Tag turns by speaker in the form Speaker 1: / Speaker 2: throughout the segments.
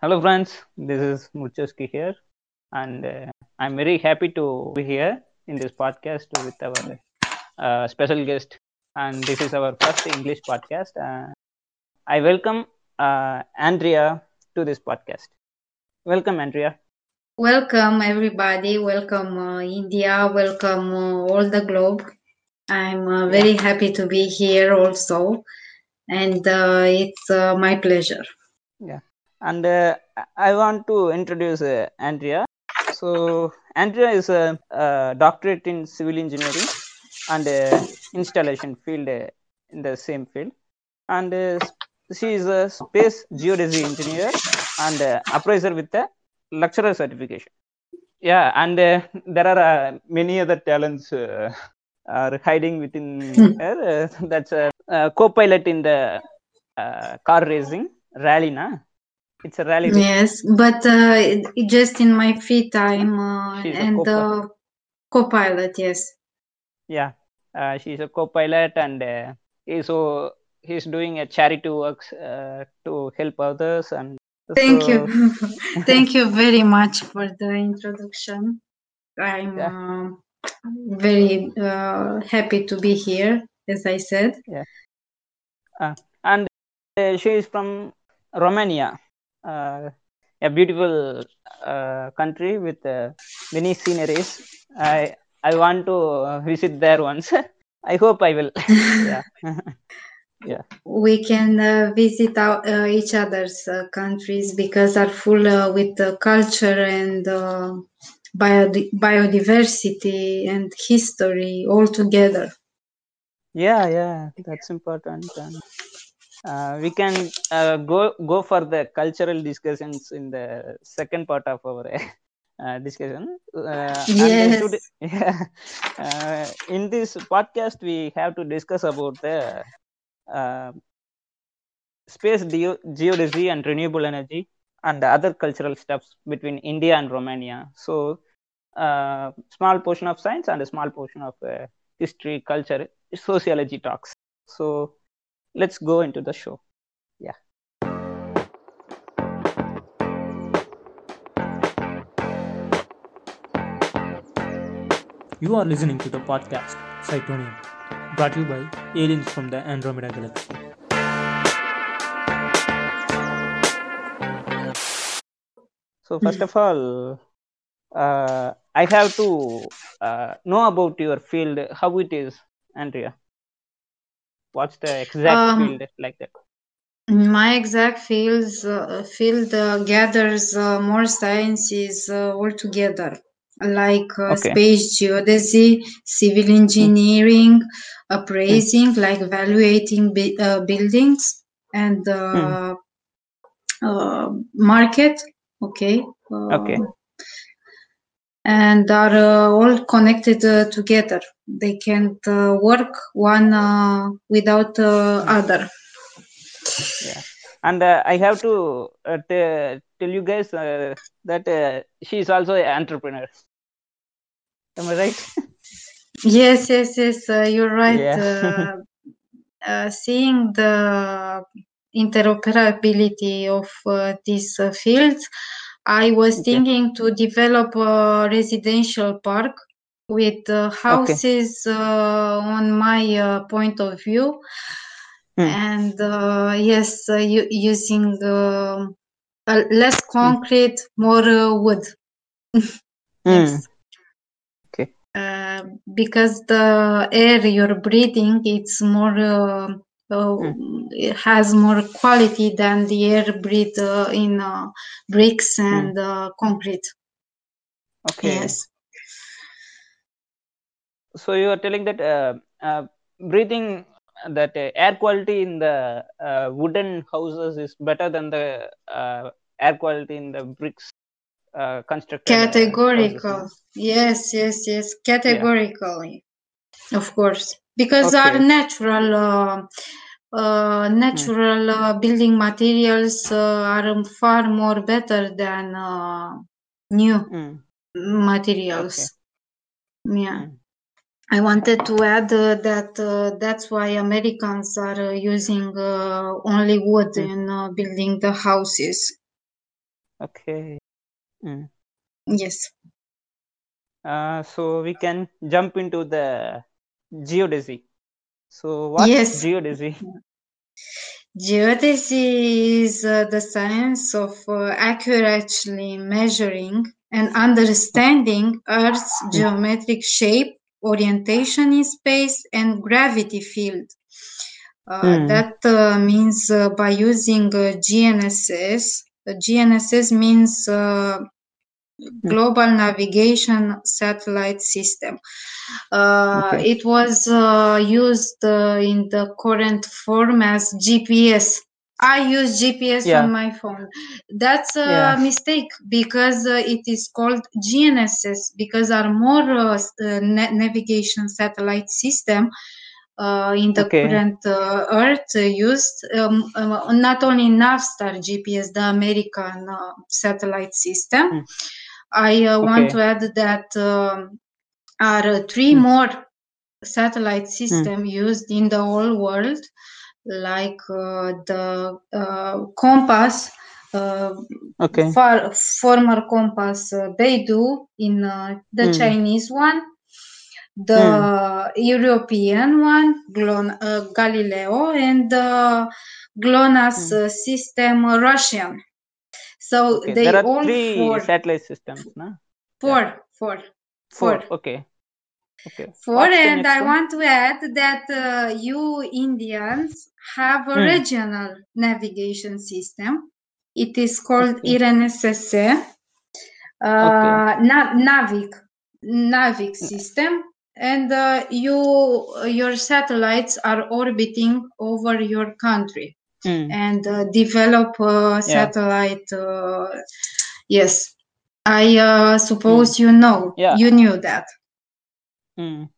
Speaker 1: hello, friends. This is Murchoski here, and uh, I'm very happy to be here in this podcast with our uh, special guest. And this is our first English podcast. Uh, I welcome uh, Andrea to this podcast. Welcome, Andrea.
Speaker 2: Welcome, everybody. Welcome, uh, India. Welcome, uh, all the globe. I'm uh, very happy to be here also, and uh, it's uh, my pleasure.
Speaker 1: Yeah, and uh, I want to introduce uh, Andrea. So, Andrea is a, a doctorate in civil engineering and uh, installation field uh, in the same field, and uh, she is a space geodesy engineer and uh, appraiser with a lecturer certification. Yeah, and uh, there are uh, many other talents uh, are hiding within her. Uh, that's a, a co-pilot in the uh, car racing rally, na? It's a rally. race.
Speaker 2: Yes, but uh, it, it just in my free time uh, and
Speaker 1: co-pilot.
Speaker 2: uh, co-pilot. Yes.
Speaker 1: Yeah, uh, she's a co-pilot, and uh, he's so he's doing a charity works uh, to help others, and
Speaker 2: Thank
Speaker 1: so
Speaker 2: you. Thank you very much for the introduction. I'm
Speaker 1: yeah,
Speaker 2: um very uh, happy to be here, as I said.
Speaker 1: yeah, uh, and uh, she is from Romania, uh, a beautiful uh, country with uh, many sceneries. I I want to uh, visit there once. I hope I will. yeah, yeah,
Speaker 2: we can uh, visit our, uh, each other's uh, countries because are full uh, with uh, culture and uh, biodi- biodiversity and history all together.
Speaker 1: yeah, yeah. That's important, and uh, we can uh, go go for the cultural discussions in the second part of our uh, discussion. Uh,
Speaker 2: Yes.
Speaker 1: yeah, uh, in this podcast, we have to discuss about the uh, space geo- geodesy and renewable energy and the other cultural steps between India and Romania. So, uh, small portion of science and a small portion of uh, history, culture, sociology talks. So, let's go into the show. Yeah.
Speaker 3: You are listening to the podcast Cytonium, brought to you by aliens from the Andromeda Galaxy.
Speaker 1: So, first of all, uh, I have to uh, know about your field, how it is, Andrea. What's the exact
Speaker 2: Um,
Speaker 1: field like that?
Speaker 2: my exact fields, uh, field uh, gathers uh, more sciences uh, all together, like uh,
Speaker 1: Okay.
Speaker 2: space geodesy, civil
Speaker 1: Mm,
Speaker 2: engineering,
Speaker 1: mm,
Speaker 2: appraising, like evaluating bu- uh, buildings, and
Speaker 1: mm.
Speaker 2: market. Okay.
Speaker 1: Okay.
Speaker 2: And are uh, all connected uh, together. They can't uh, work one uh, without uh, other.
Speaker 1: Yeah. And uh, I have to uh, t- tell you guys uh, that uh, she is also an entrepreneur. Am I right?
Speaker 2: Yes, yes, yes. Uh, you're right.
Speaker 1: yeah.
Speaker 2: Uh, uh, seeing the interoperability of uh, these uh, fields, I was thinking to develop a residential park with uh,
Speaker 1: Okay.
Speaker 2: houses uh, on my uh, point of view,
Speaker 1: Mm,
Speaker 2: and uh, yes, uh, u- using uh, less
Speaker 1: mm,
Speaker 2: concrete, more uh, wood.
Speaker 1: mm.
Speaker 2: Yes.
Speaker 1: Okay.
Speaker 2: Uh, because the air you're breathing it's more uh, uh,
Speaker 1: Mm,
Speaker 2: it has more quality than the air breathed uh, in uh, bricks
Speaker 1: mm.
Speaker 2: and uh, concrete
Speaker 1: Okay.
Speaker 2: yes
Speaker 1: So you are telling that uh, uh, breathing that uh, air quality in the uh, wooden houses is better than the uh, air quality in the bricks uh, constructed uh, houses.
Speaker 2: categorical yes yes yes
Speaker 1: Yeah.
Speaker 2: categorically of course because our natural uh, uh,
Speaker 1: Mm,
Speaker 2: natural uh, building materials uh, are far more better than uh, new
Speaker 1: mm.
Speaker 2: materials
Speaker 1: Okay.
Speaker 2: yeah
Speaker 1: Mm.
Speaker 2: I wanted to add uh, that uh, that's why Americans are uh, using uh, only wood
Speaker 1: Mm.
Speaker 2: in uh, building the houses.
Speaker 1: Okay. Mm.
Speaker 2: Yes.
Speaker 1: Uh, so we can jump into the geodesy. So what's
Speaker 2: Yes.
Speaker 1: geodesy?
Speaker 2: Geodesy is uh, the science of uh, accurately measuring and understanding Earth's geometric shape, orientation in space, and gravity field.
Speaker 1: Hmm.
Speaker 2: That uh, means uh, by using GNSS. GNSS means uh, Global Navigation Satellite System. Uh,
Speaker 1: Okay.
Speaker 2: It was uh, used uh, in the current form as GPS. I use GPS
Speaker 1: Yeah.
Speaker 2: on my phone. That's a
Speaker 1: Yeah.
Speaker 2: mistake because uh, it is called GNSS because are more uh, uh, na- navigation satellite system uh, in the
Speaker 1: Okay.
Speaker 2: current uh, Earth uh, used. Um, uh, not only Navstar GPS, the American uh, satellite system.
Speaker 1: Mm.
Speaker 2: I uh, want
Speaker 1: Okay.
Speaker 2: to add that um, are three
Speaker 1: Mm.
Speaker 2: more satellite system used in the whole world, like uh, the uh, compass, uh,
Speaker 1: Okay.
Speaker 2: far, former compass uh, Beidou in uh, the
Speaker 1: Mm.
Speaker 2: Chinese one, the European one, Glon, uh, Galileo, and the GLONASS
Speaker 1: Mm.
Speaker 2: uh, system Russian. So
Speaker 1: Okay.
Speaker 2: they
Speaker 1: There are
Speaker 2: all
Speaker 1: three
Speaker 2: four,
Speaker 1: satellite systems, no?
Speaker 2: four, four,
Speaker 1: Four.
Speaker 2: four.
Speaker 1: Okay. Okay.
Speaker 2: And I want to add that uh, you Indians have a
Speaker 1: Mm.
Speaker 2: regional navigation system. It is called
Speaker 1: Okay.
Speaker 2: IRNSS,
Speaker 1: Okay.
Speaker 2: uh, Na- NavIC, NavIC system, and uh, you your satellites are orbiting over your country
Speaker 1: Mm.
Speaker 2: and uh, develop uh,
Speaker 1: Yeah.
Speaker 2: satellite. Uh, yes, I uh, suppose you know
Speaker 1: Yeah.
Speaker 2: you knew that.
Speaker 1: Mm.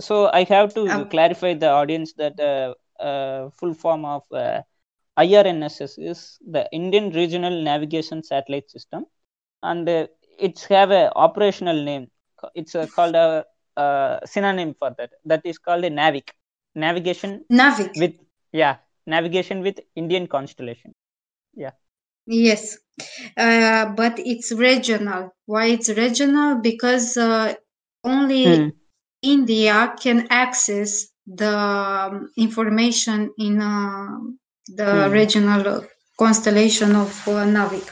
Speaker 1: So I have to
Speaker 2: Uh,
Speaker 1: clarify the audience that uh, uh, full form of uh, IRNSS is the Indian Regional Navigation Satellite System, and uh, it's have a operational name. It's uh, called a, uh synonym for that. That is called a NAVIC, navigation
Speaker 2: NavIC.
Speaker 1: with yeah, navigation with Indian constellation. Yeah.
Speaker 2: Yes, uh, but it's regional. Why it's regional? Because uh, only
Speaker 1: Mm.
Speaker 2: India can access the um, information in uh, the
Speaker 1: Mm.
Speaker 2: regional constellation of uh, NavIC.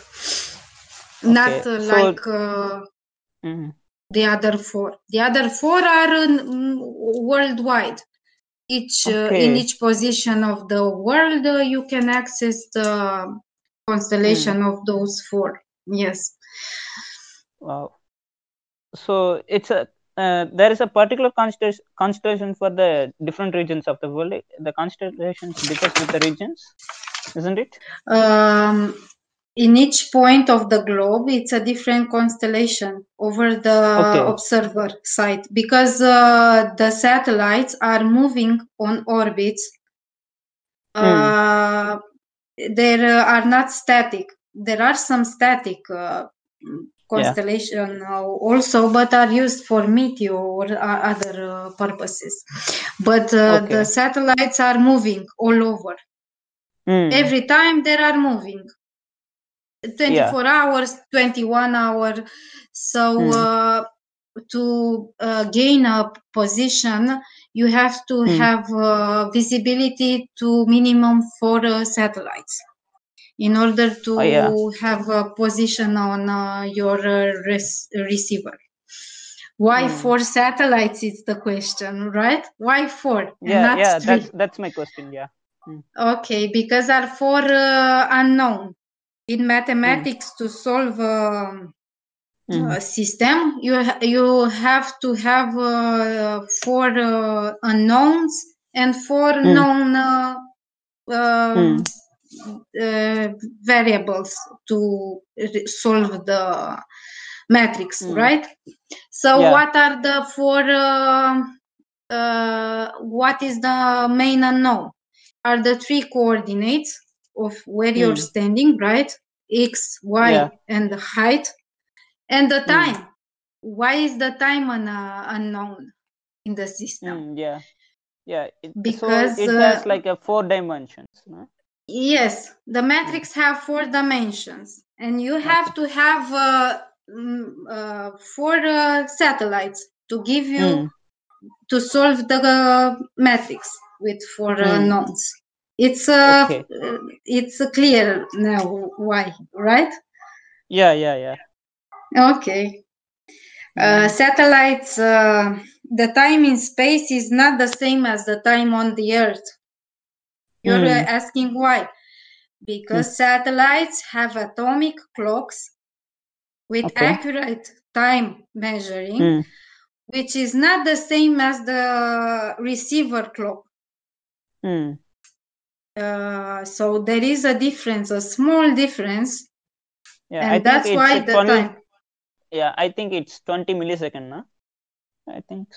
Speaker 2: Not uh, like uh,
Speaker 1: mm,
Speaker 2: the other four. The other four are uh, worldwide. Each uh, in each position of the world, uh, you can access the
Speaker 1: Mm.
Speaker 2: constellation of those four. Yes.
Speaker 1: Wow. So it's a uh, there is a particular constellation constellation for the different regions of the world. The constellations differs with the regions, isn't it?
Speaker 2: Um, in each point of the globe, it's a different constellation over the
Speaker 1: Okay.
Speaker 2: observer side because uh, the satellites are moving on orbits.
Speaker 1: Mm.
Speaker 2: Uh, they are not static. There are some static uh, constellation uh, also, but are used for meteor or other uh, purposes. But uh,
Speaker 1: Okay.
Speaker 2: the satellites are moving all over.
Speaker 1: Mm.
Speaker 2: Every time they are moving. 24
Speaker 1: Yeah.
Speaker 2: hours 21 hour so
Speaker 1: Mm.
Speaker 2: uh, to uh, gain a position you have to
Speaker 1: Mm.
Speaker 2: have uh, visibility to minimum four uh, satellites in order to
Speaker 1: Oh yeah.
Speaker 2: have a position on uh, your uh, res- receiver why
Speaker 1: Mm.
Speaker 2: four satellites is the question right why four
Speaker 1: Yeah. Yeah.
Speaker 2: three
Speaker 1: That's that's my question. Yeah. Mm.
Speaker 2: okay because are four uh, unknown in
Speaker 1: Mm.
Speaker 2: mathematics to solve um,
Speaker 1: Mm.
Speaker 2: uh, system you ha- you have to have uh, four uh, unknowns and four
Speaker 1: Mm.
Speaker 2: known uh,
Speaker 1: Mm.
Speaker 2: variables to solve the matrix
Speaker 1: Mm.
Speaker 2: right so
Speaker 1: Yeah.
Speaker 2: what are the four uh, uh, what is the main unknown are the three coordinates of where you're
Speaker 1: Mm.
Speaker 2: standing right x y
Speaker 1: Yeah.
Speaker 2: and the height and the
Speaker 1: Mm.
Speaker 2: time why is the time un- uh, unknown in the system
Speaker 1: Mm. Yeah. Yeah. It, so
Speaker 2: because
Speaker 1: it has
Speaker 2: uh,
Speaker 1: like a four dimensions. No?
Speaker 2: Yes, the matrix have four dimensions, and you have to have uh, mm, uh, four uh, satellites to give you
Speaker 1: Mm.
Speaker 2: to solve the uh, matrix with four uh,
Speaker 1: Mm.
Speaker 2: nodes. It's uh,
Speaker 1: Okay.
Speaker 2: it's clear now why, right?
Speaker 1: Yeah, yeah, yeah.
Speaker 2: Okay. Uh, satellites, uh, the time in space is not the same as the time on the Earth. You're
Speaker 1: Mm.
Speaker 2: asking why? Because satellites have atomic clocks with
Speaker 1: Okay.
Speaker 2: accurate time measuring,
Speaker 1: Mm.
Speaker 2: which is not the same as the receiver clock.
Speaker 1: Mm.
Speaker 2: Uh, so there is a difference, a small difference,
Speaker 1: Yeah,
Speaker 2: and
Speaker 1: I think
Speaker 2: that's
Speaker 1: it's
Speaker 2: why the
Speaker 1: 20
Speaker 2: time.
Speaker 1: Yeah, I think it's 20 millisecond, no? I think.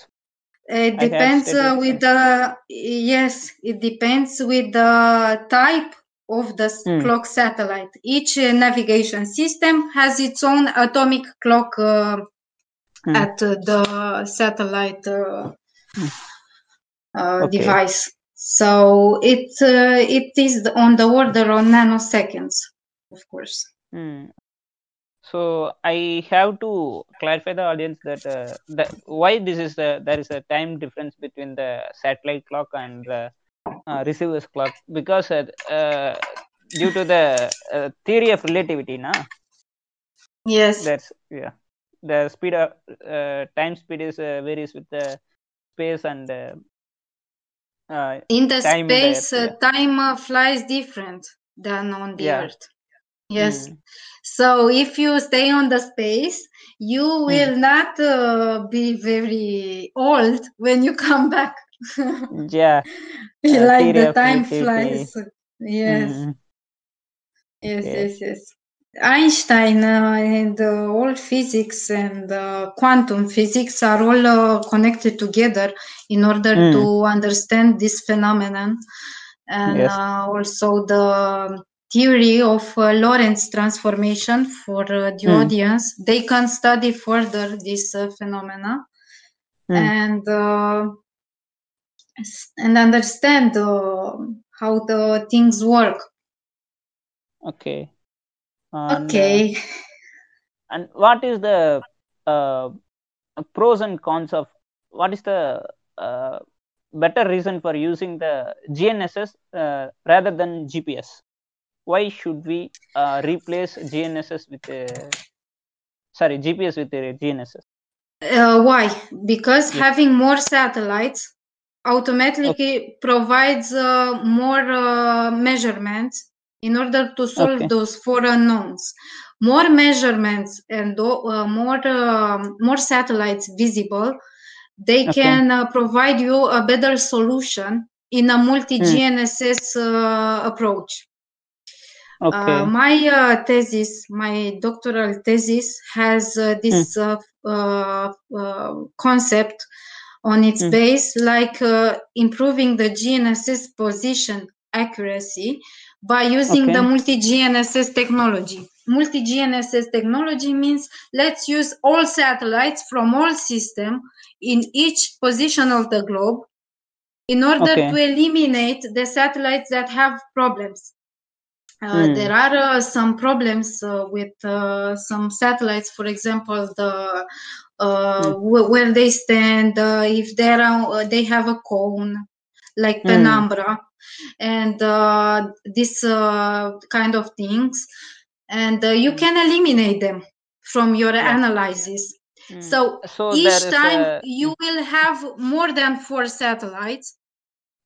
Speaker 2: It depends uh, with the yes, it depends with the type of the
Speaker 1: Hmm.
Speaker 2: clock satellite. Each uh, navigation system has its own atomic clock uh,
Speaker 1: Hmm.
Speaker 2: at uh, the satellite uh, uh,
Speaker 1: Okay.
Speaker 2: device. So it uh, it is on the order of nanoseconds, of course.
Speaker 1: Hmm. So I have to clarify the audience that uh, the, why this is the there is a time difference between the satellite clock and the uh, receiver's clock because uh, uh, due to the uh, theory of relativity, na,
Speaker 2: Yes.
Speaker 1: that's yeah, the speed of uh, time speed is uh, varies with the space and uh, uh,
Speaker 2: In the
Speaker 1: time in the
Speaker 2: space,
Speaker 1: Earth,
Speaker 2: uh, time uh, flies different than on the
Speaker 1: Yeah.
Speaker 2: Earth. Yes.
Speaker 1: Mm.
Speaker 2: So if you stay on the space, you will not uh, be very old when you come back.
Speaker 1: yeah,
Speaker 2: like the time flies. Yes,
Speaker 1: Mm.
Speaker 2: yes,
Speaker 1: Okay.
Speaker 2: yes, yes. Einstein uh, and uh, all physics and uh, quantum physics are all uh, connected together in order
Speaker 1: Mm.
Speaker 2: to understand this phenomenon. And
Speaker 1: Yes.
Speaker 2: uh, also the theory of uh, Lorentz transformation for uh, the
Speaker 1: Mm.
Speaker 2: audience. They can study further this uh, phenomena
Speaker 1: Mm.
Speaker 2: and uh, and understand uh, how the things work.
Speaker 1: Okay. And, uh,
Speaker 2: Okay.
Speaker 1: and what is the uh, pros and cons of what is the uh, better reason for using the GNSS uh, rather than GPS? Why should we uh, replace GNSS with uh, sorry GPS with uh, GNSS?
Speaker 2: Uh, why? Because having more satellites automatically provides uh, more uh, measurements in order to solve
Speaker 1: Okay.
Speaker 2: those four unknowns. More measurements and uh, more um more satellites visible, they
Speaker 1: Okay.
Speaker 2: can uh, provide you a better solution in a multi GNSS uh, approach.
Speaker 1: Okay.
Speaker 2: Uh, my uh, thesis, my doctoral thesis, has uh, this uh, uh, uh, concept on its
Speaker 1: Mm.
Speaker 2: base, like uh, improving the GNSS position accuracy by using
Speaker 1: Okay.
Speaker 2: the multi GNSS technology. Multi GNSS technology means let's use all satellites from all system in each position of the globe in order
Speaker 1: Okay.
Speaker 2: to eliminate the satellites that have problems. Uh,
Speaker 1: Hmm.
Speaker 2: There are uh, some problems uh, with uh, some satellites, for example, the uh,
Speaker 1: Hmm.
Speaker 2: wh- where they stand, uh, if they are uh, they have a cone like
Speaker 1: Hmm.
Speaker 2: penumbra, and uh, this uh, kind of things, and uh, you
Speaker 1: Hmm.
Speaker 2: can eliminate them from your
Speaker 1: Yeah.
Speaker 2: analysis.
Speaker 1: Mm.
Speaker 2: So
Speaker 1: So
Speaker 2: each time
Speaker 1: a
Speaker 2: you will have more than four satellites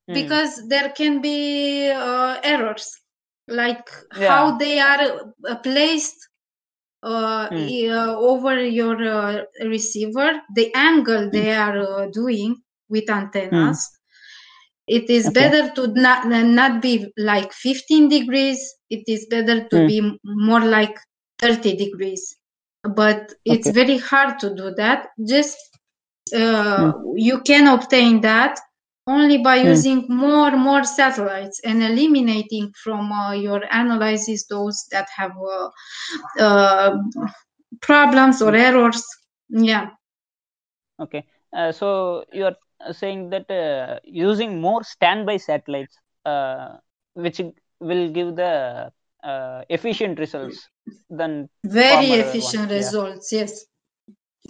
Speaker 1: Mm.
Speaker 2: because there can be uh, errors like
Speaker 1: Yeah.
Speaker 2: how they are uh, placed uh,
Speaker 1: Mm.
Speaker 2: uh, over your uh, receiver the angle they are uh, doing with antennas it is
Speaker 1: Okay.
Speaker 2: better to not, not be like 15 degrees it is better to
Speaker 1: Mm.
Speaker 2: be more like 30 degrees but it's
Speaker 1: Okay.
Speaker 2: very hard to do that just uh, you can obtain that only by
Speaker 1: Mm.
Speaker 2: using more more satellites and eliminating from uh, your analysis those that have uh, uh, problems or errors yeah
Speaker 1: Okay. Uh, so you are saying that uh, using more standby satellites, uh, which will give the uh, efficient results than
Speaker 2: very efficient
Speaker 1: ones, yeah.
Speaker 2: results yes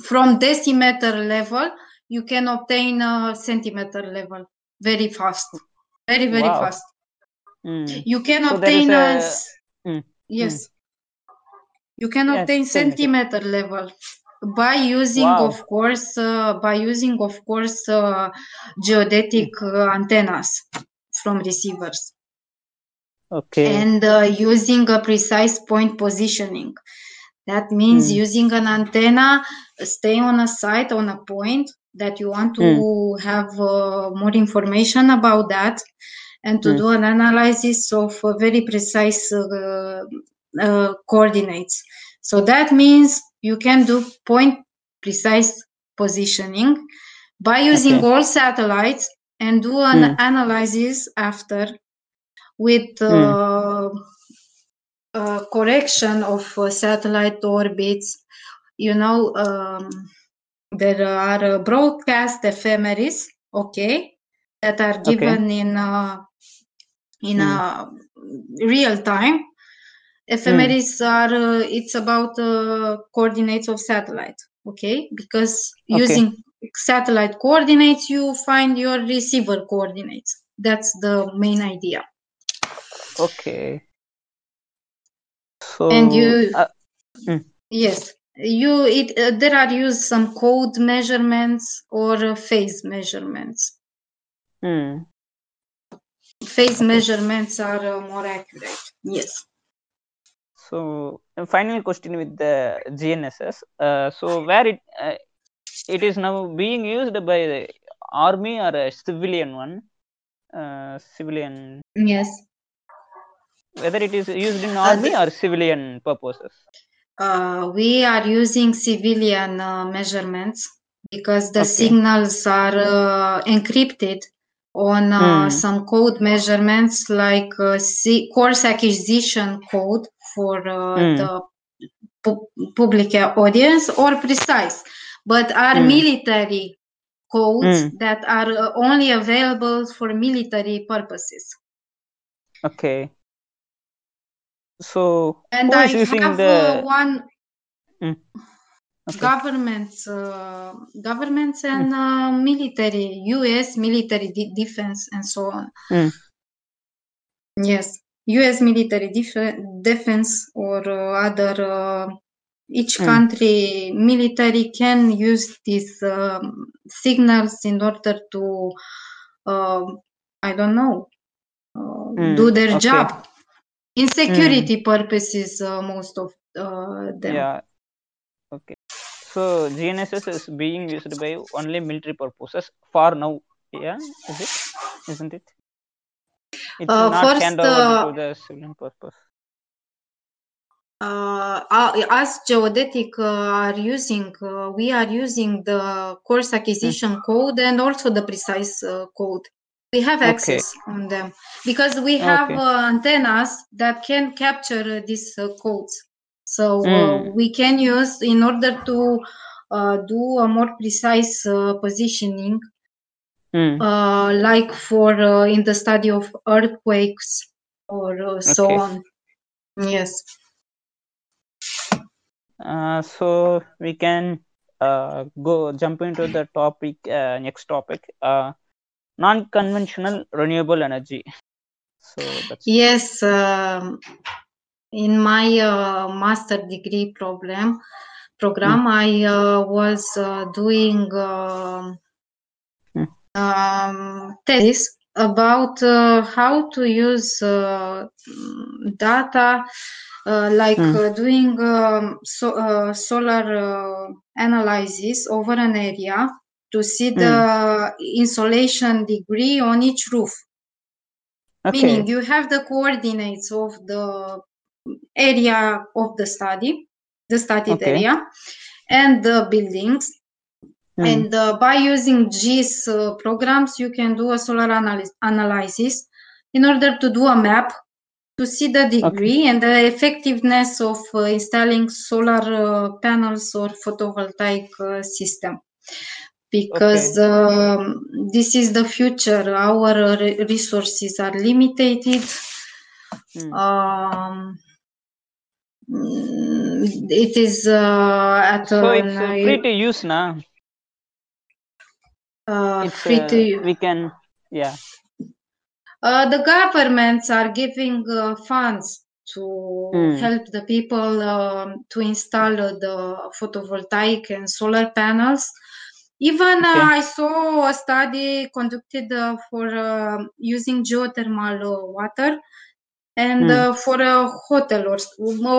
Speaker 2: from decimeter level you can obtain a centimeter level very fast very very
Speaker 1: Wow.
Speaker 2: fast
Speaker 1: Mm.
Speaker 2: you can
Speaker 1: So
Speaker 2: obtain a,
Speaker 1: Mm,
Speaker 2: yes you can
Speaker 1: Yes,
Speaker 2: obtain
Speaker 1: tell
Speaker 2: centimeter level by using
Speaker 1: Wow.
Speaker 2: of course uh, by using of course uh, geodetic
Speaker 1: Mm.
Speaker 2: uh, antennas from receivers
Speaker 1: Okay.
Speaker 2: and uh, using a precise point positioning. That means
Speaker 1: Mm.
Speaker 2: using an antenna, stay on a site, on a point that you want to have uh, more information about that, and to
Speaker 1: Mm.
Speaker 2: do an analysis of uh, very precise uh, uh, coordinates. So that means you can do point precise positioning by using
Speaker 1: Okay.
Speaker 2: all satellites and do an
Speaker 1: Mm.
Speaker 2: analysis after with
Speaker 1: Mm.
Speaker 2: uh, uh, correction of uh, satellite orbits. You know, um, there are uh, broadcast ephemeris, okay, that are
Speaker 1: Okay.
Speaker 2: given in uh, in
Speaker 1: Mm.
Speaker 2: uh, real time. Ephemeris are uh, it's about uh, coordinates of satellite, okay, because
Speaker 1: Okay.
Speaker 2: using satellite coordinates you find your receiver coordinates. That's the main idea.
Speaker 1: Okay. So
Speaker 2: and you
Speaker 1: uh, mm.
Speaker 2: yes you it uh, there are used some code measurements or uh, phase measurements
Speaker 1: mm.
Speaker 2: phase measurements are uh, more accurate yes
Speaker 1: So final question with the GNSS. Uh, so where it uh, it is now being used by the army or a civilian one? Uh, civilian
Speaker 2: yes
Speaker 1: whether it is used in
Speaker 2: Uh,
Speaker 1: army or civilian purposes.
Speaker 2: Uh, we are using civilian uh, measurements because the
Speaker 1: Okay.
Speaker 2: signals are uh, encrypted on uh,
Speaker 1: Hmm.
Speaker 2: some code measurements like uh, C- coarse acquisition code for uh,
Speaker 1: Hmm.
Speaker 2: the pu- public audience or precise but are
Speaker 1: Hmm.
Speaker 2: military codes
Speaker 1: Hmm.
Speaker 2: that are uh, only available for military purposes
Speaker 1: Okay. So
Speaker 2: and i have
Speaker 1: the
Speaker 2: uh, one
Speaker 1: okay.
Speaker 2: governments uh, governments and uh, military us military de- defense and so on
Speaker 1: Hmm.
Speaker 2: yes us military def- defense or uh, other uh, each
Speaker 1: Mm.
Speaker 2: country military can use these um, signals in order to um i don't know uh,
Speaker 1: Mm,
Speaker 2: do their
Speaker 1: okay.
Speaker 2: job in security purposes uh, most of uh, them
Speaker 1: Yeah. Okay. So GNSS is being used by only military purposes for now. Yeah, is it? Isn't it? It's
Speaker 2: Uh,
Speaker 1: not
Speaker 2: first,
Speaker 1: hand over
Speaker 2: uh,
Speaker 1: to the civilian purpose.
Speaker 2: uh, uh, geodetic uh, are using uh, we are using the coarse acquisition code and also the precise uh, code we have
Speaker 1: Okay.
Speaker 2: access on them because we have
Speaker 1: Okay.
Speaker 2: uh, antennas that can capture uh, these uh, codes so uh,
Speaker 1: Mm.
Speaker 2: we can use in order to uh, do a more precise uh, positioning
Speaker 1: Mm.
Speaker 2: uh, like for uh, in the study of earthquakes or so
Speaker 1: Okay.
Speaker 2: on yes
Speaker 1: Uh, so we can uh, go jump into the topic uh, next topic uh, non-conventional renewable energy so that's
Speaker 2: Yes, um, in my uh, master degree problem program, I uh, was uh, doing um
Speaker 1: Mm.
Speaker 2: um, thesis about uh, how to use uh, mm, data, uh, like
Speaker 1: Mm.
Speaker 2: uh, doing um, so, uh, solar uh, analysis over an area to see the insolation degree on each roof.
Speaker 1: okay
Speaker 2: Meaning you have the coordinates of the area of the study, the studied
Speaker 1: Okay.
Speaker 2: area, and the buildings.
Speaker 1: Mm.
Speaker 2: And uh, by using GIS uh, programs, you can do a solar analy- analysis in order to do a map to see the degree and the effectiveness of uh, installing solar uh, panels or photovoltaic uh, system because um, this is the future our re- resources are limited
Speaker 1: Hmm.
Speaker 2: Um, mm, it is uh, at
Speaker 1: so it's uh,
Speaker 2: uh,
Speaker 1: free to use now.
Speaker 2: uh,
Speaker 1: It's
Speaker 2: free to use.
Speaker 1: we can yeah.
Speaker 2: Uh, the governments are giving uh, funds to
Speaker 1: Mm.
Speaker 2: help the people um, to install the photovoltaic and solar panels. Even uh,
Speaker 1: Okay.
Speaker 2: I saw a study conducted uh, for uh, using geothermal uh, water and
Speaker 1: Mm.
Speaker 2: uh, for a hotel or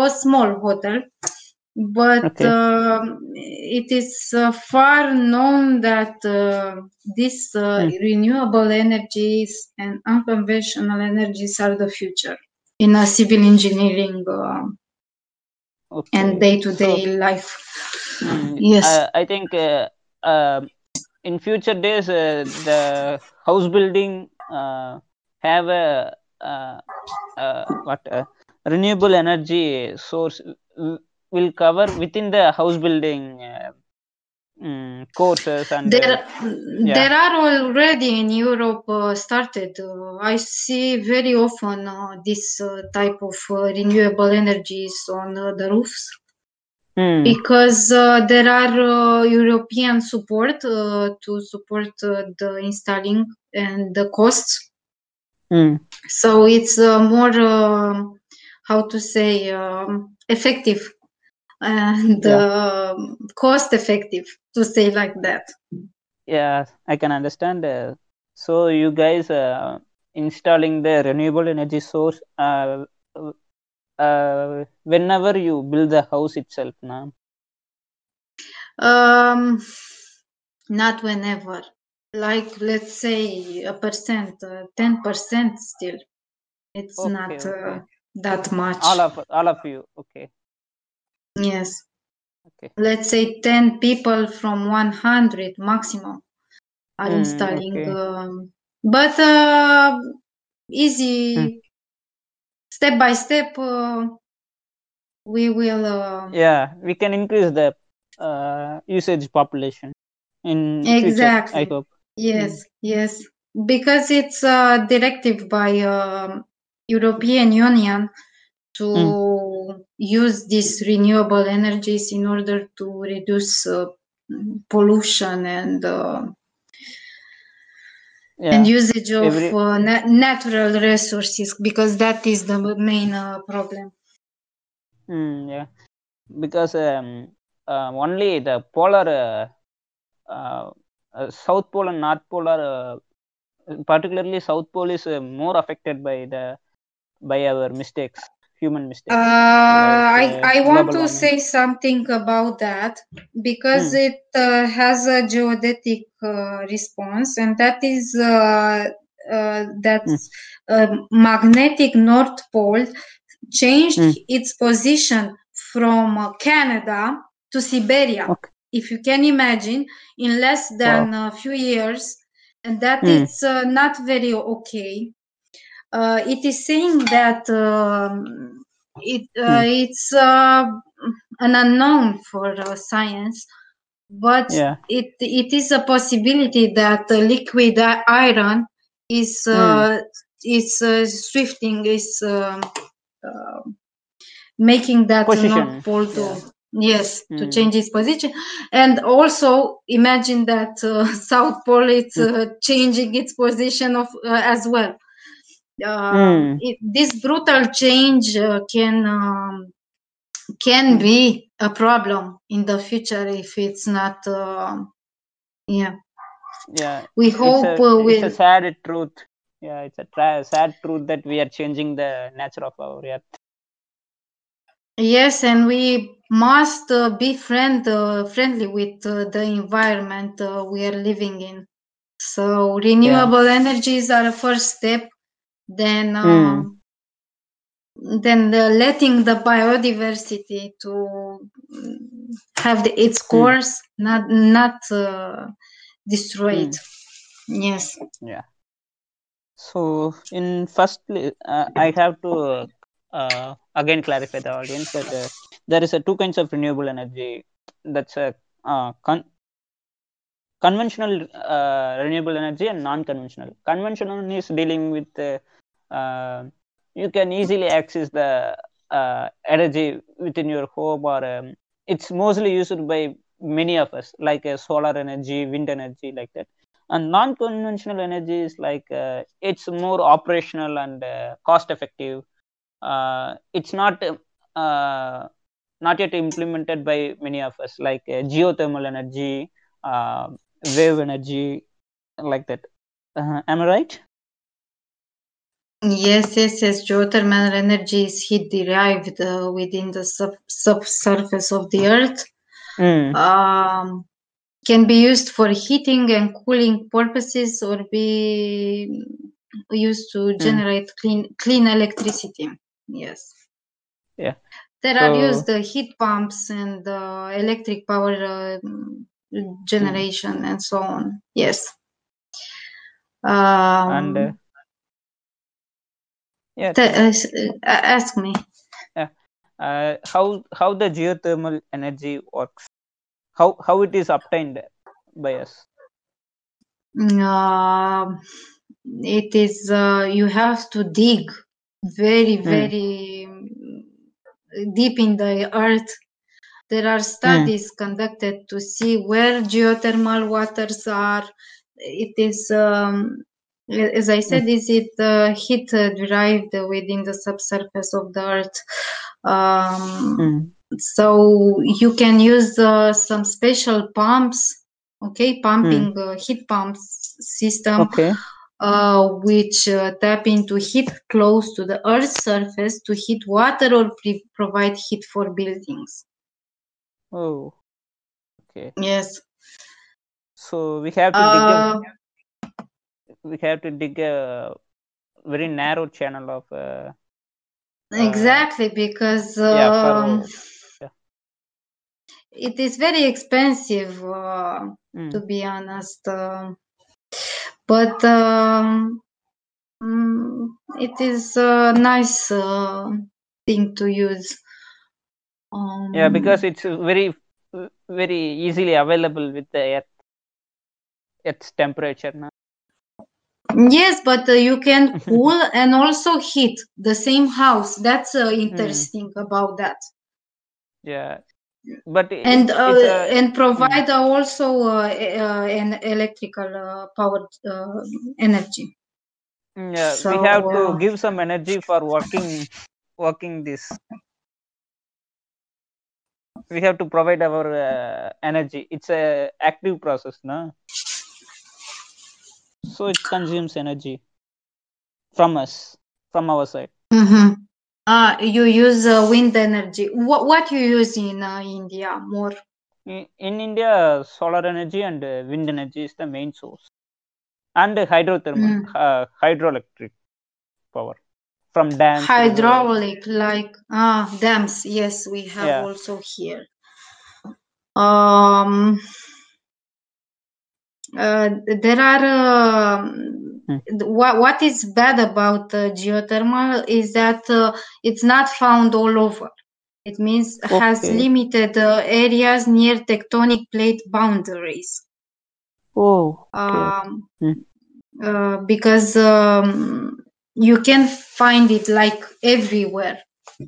Speaker 2: a small hotel. But
Speaker 1: Okay.
Speaker 2: um it is uh, far known that uh, these uh,
Speaker 1: Mm.
Speaker 2: renewable energies and unconventional energies are the future in a civil engineering uh,
Speaker 1: Okay.
Speaker 2: and day-to-day
Speaker 1: So
Speaker 2: life.
Speaker 1: mm,
Speaker 2: Yes.
Speaker 1: I, I think uh, in future days uh, the house building uh, have a uh, what renewable energy source will cover within the house building uh, mm, courses and uh,
Speaker 2: There,
Speaker 1: yeah.
Speaker 2: there are already in Europe uh, started. Uh, I see very often uh, this uh, type of uh, renewable energies on uh, the roofs
Speaker 1: Mm,
Speaker 2: because uh, there are uh, European support uh, to support uh, the installing and the costs.
Speaker 1: mm,
Speaker 2: So it's uh, more, um how to say, um, effective and
Speaker 1: yeah.
Speaker 2: um cost effective to say like that.
Speaker 1: Yeah, I can understand. Uh, so you guys uh, installing the renewable energy source uh, uh, whenever you build the house itself, now.
Speaker 2: Um, not whenever. Like let's say a percent, uh, ten percent still. It's
Speaker 1: Okay,
Speaker 2: not uh,
Speaker 1: okay.
Speaker 2: that much.
Speaker 1: All of all of you. Okay,
Speaker 2: Yes.
Speaker 1: okay.
Speaker 2: Let's say ten people from one hundred maximum are
Speaker 1: Mm,
Speaker 2: installing.
Speaker 1: okay.
Speaker 2: Um, but uh,
Speaker 1: Mm,
Speaker 2: easy, step by step. Uh, we will. Uh,
Speaker 1: yeah, we can increase the uh, usage population in future. I
Speaker 2: exactly.
Speaker 1: hope. Mm,
Speaker 2: Yes, yes, because it's a directive by um, European Union to
Speaker 1: mm,
Speaker 2: use these renewable energies in order to reduce uh, pollution and uh, and usage of
Speaker 1: Every
Speaker 2: uh, na- natural resources because that is the main uh, problem.
Speaker 1: mm, yeah, because um, uh, only the polar uh, uh, uh, south pole and north pole are uh, particularly south pole is uh, more affected by the by our mistakes human
Speaker 2: Uh,
Speaker 1: like
Speaker 2: I
Speaker 1: uh,
Speaker 2: I want to
Speaker 1: warming
Speaker 2: say something about that because
Speaker 1: Hmm.
Speaker 2: it uh, has a geodetic uh, response, and that is uh, uh, that
Speaker 1: Hmm.
Speaker 2: uh, magnetic North Pole changed
Speaker 1: Hmm.
Speaker 2: its position from uh, Canada to Siberia.
Speaker 1: okay
Speaker 2: If you can imagine, in less
Speaker 1: wow
Speaker 2: than a few years, and that
Speaker 1: Hmm.
Speaker 2: it's uh, not very okay. Uh, it is saying that um, it uh,
Speaker 1: Hmm.
Speaker 2: it's uh, an unknown for uh, science, but
Speaker 1: yeah
Speaker 2: it it is a possibility that liquid iron is uh, is uh, swifting is um, uh, making that north pole to
Speaker 1: yeah
Speaker 2: yes to
Speaker 1: Hmm.
Speaker 2: change its position and also imagine that uh, south pole it's
Speaker 1: Hmm.
Speaker 2: uh, changing its position of uh, as well um,
Speaker 1: Hmm.
Speaker 2: it, this brutal change uh, can um, can be a problem in the future if it's not um yeah.
Speaker 1: Yeah
Speaker 2: we hope
Speaker 1: a
Speaker 2: uh,
Speaker 1: it's a
Speaker 2: we'll
Speaker 1: sad truth. Yeah it's a tra- sad truth that we are changing the nature of our earth.
Speaker 2: Yes and we must uh, be friend uh, friendly with uh, the environment uh, we are living in. So
Speaker 1: yeah.
Speaker 2: renewable energies are a first step then
Speaker 1: Hmm.
Speaker 2: um, then the letting the biodiversity to mm, have the, its
Speaker 1: Hmm.
Speaker 2: course not not uh, destroyed
Speaker 1: Hmm.
Speaker 2: yes
Speaker 1: yeah so in first place uh, i have to uh, again clarify the audience that uh, there is a two kinds of renewable energy that's a uh, con- conventional uh, renewable energy and non-conventional conventional is dealing with uh, you can easily access the uh, energy within your home or um, it's mostly used by many of us like uh, solar energy wind energy like that. And non-conventional energy is like uh, it's more operational and uh, cost effective uh, it's not uh, not yet implemented by many of us like uh, geothermal energy wave energy like that. Uh, am i right
Speaker 2: Yes, yes, yes. Geothermal energy is heat derived uh, within the sub subsurface of the Earth.
Speaker 1: Mm.
Speaker 2: Um, can be used for heating and cooling purposes, or be used to generate clean clean electricity. Yes.
Speaker 1: Yeah.
Speaker 2: There are used the heat pumps and uh, electric power uh, generation and so on. Yes. Um,
Speaker 1: and uh, yeah
Speaker 2: uh, uh, ask me.
Speaker 1: uh, how how the geothermal energy works? How how it is obtained by us?
Speaker 2: Um, it is uh, you have to dig very
Speaker 1: Mm.
Speaker 2: very mm, deep in the earth. There are studies conducted to see where geothermal waters are. It is um, as i said is it uh, heat uh, derived within the subsurface of the earth? Um, so you can use uh, some special pumps okay pumping uh, heat pumps system
Speaker 1: okay.
Speaker 2: uh, which uh, tap into heat close to the earth's surface to heat water or pre- provide heat for buildings.
Speaker 1: Oh okay.
Speaker 2: Yes.
Speaker 1: So we have to dig
Speaker 2: uh,
Speaker 1: we have to dig a very narrow channel of uh,
Speaker 2: exactly because
Speaker 1: yeah, for-
Speaker 2: um,
Speaker 1: yeah.
Speaker 2: it is very expensive uh,
Speaker 1: mm,
Speaker 2: to be honest um, but um, mm, it is a nice uh, thing to use. Um,
Speaker 1: yeah because it's very very easily available with the earth its temperature now
Speaker 2: Yes, but uh, you can cool and also heat the same house. That's uh, interesting about that.
Speaker 1: yeah. But it,
Speaker 2: And uh,
Speaker 1: a,
Speaker 2: and provide uh, also uh, uh, an electrical uh, powered uh, energy.
Speaker 1: yeah
Speaker 2: so,
Speaker 1: we have to give some energy for working working this. We have to provide our uh, energy. It's a active process no so it consumes energy from us from our side
Speaker 2: Mhm. Uh, you use uh, wind energy. What what you use in uh, India more?
Speaker 1: in, in india solar energy and uh, wind energy is the main source and hydrothermal
Speaker 2: Mm.
Speaker 1: uh, hydroelectric power from dams.
Speaker 2: Hydraulic, like ah dams. Yes, we have
Speaker 1: Yeah.
Speaker 2: also here. Um, uh, there are um,
Speaker 1: Hmm.
Speaker 2: what what is bad about uh, geothermal is that uh, it's not found all over. It means has limited uh, areas near tectonic plate boundaries.
Speaker 1: oh
Speaker 2: Um,
Speaker 1: Hmm.
Speaker 2: uh, because um, you can find it like everywhere.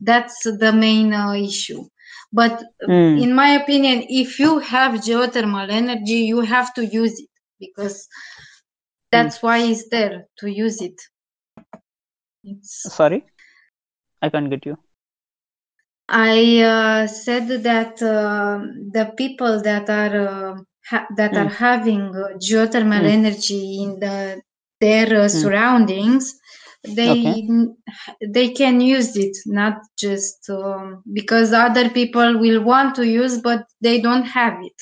Speaker 2: That's the main uh, issue. But
Speaker 1: Mm.
Speaker 2: in my opinion, if you have geothermal energy, you have to use it because that's why it's there to use it. It's,
Speaker 1: sorry i can't get you
Speaker 2: I uh, said that uh, the people that are uh, ha- that are having uh, geothermal
Speaker 1: Mm.
Speaker 2: energy in the their uh, surroundings, they
Speaker 1: Okay.
Speaker 2: they can use it, not just um, because other people will want to use, but they don't have it.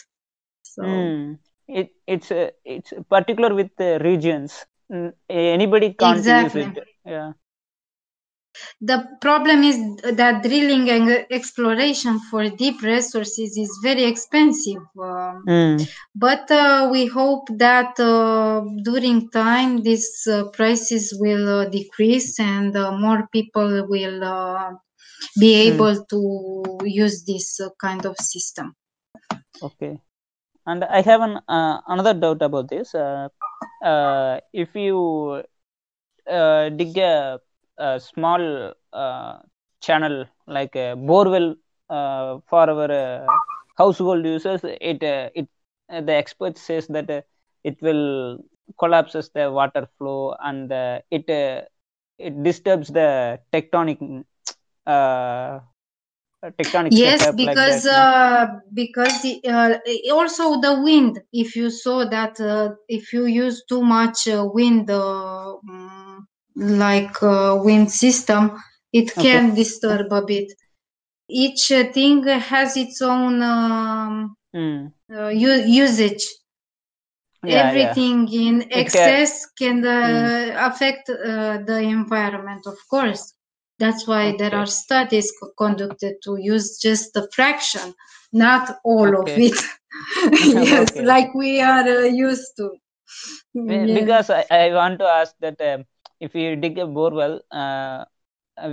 Speaker 2: So
Speaker 1: Mm. It it's uh, it's particular with the regions. Anybody can't
Speaker 2: Exactly.
Speaker 1: use it. Yeah.
Speaker 2: The problem is that drilling and exploration for deep resources is very expensive. Um,
Speaker 1: Mm.
Speaker 2: But uh, we hope that uh, during time these uh, prices will uh, decrease and uh, more people will uh, be
Speaker 1: Hmm.
Speaker 2: able to use this kind of system.
Speaker 1: Okay. And I have an uh, another doubt about this. Uh, uh, if you uh, dig a a small uh, channel like a borewell uh, for our uh, household users, it uh, it uh, the expert says that uh, it will collapses the water flow and uh, it uh, it disturbs the tectonic uh, tectonic
Speaker 2: yes
Speaker 1: setup like
Speaker 2: because uh, because the, uh, also the wind if you saw that uh, if you use too much uh, wind like uh, wind system it
Speaker 1: Okay.
Speaker 2: can disturb a bit each thing has its own um,
Speaker 1: Mm.
Speaker 2: uh, u- usage
Speaker 1: Yeah, yeah.
Speaker 2: everything in
Speaker 1: ca-
Speaker 2: excess can uh,
Speaker 1: Mm.
Speaker 2: affect uh, the environment of course that's why there are studies conducted to use just a fraction not all of it yes
Speaker 1: Okay.
Speaker 2: like we are uh, used to yes
Speaker 1: Because I, I want to ask that um, if you dig a borewell, uh,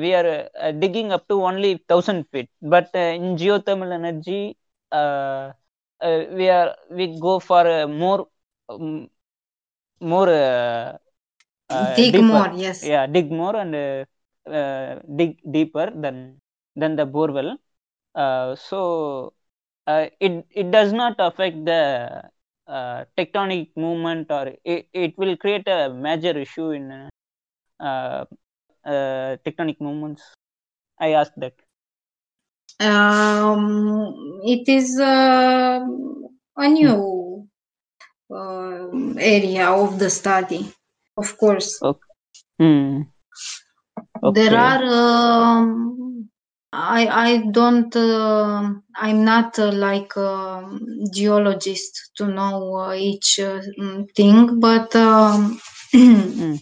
Speaker 1: we are uh, digging up to only thousand feet, but uh, in geothermal energy, uh, uh, we are we go for uh, more um, more
Speaker 2: dig
Speaker 1: deeper.
Speaker 2: more yes
Speaker 1: Yeah, dig more and uh, uh, dig deeper than than the borewell. Uh, so uh, it it does not affect the uh, tectonic movement or it, it will create a major issue in uh, tectonic movements. I asked that.
Speaker 2: um, it is uh, a new uh, area of the study of course
Speaker 1: Okay. Hmm.
Speaker 2: there are um, i i don't uh, i'm not uh, like a geologist to know uh, each uh, mm, thing but um,
Speaker 1: Hmm.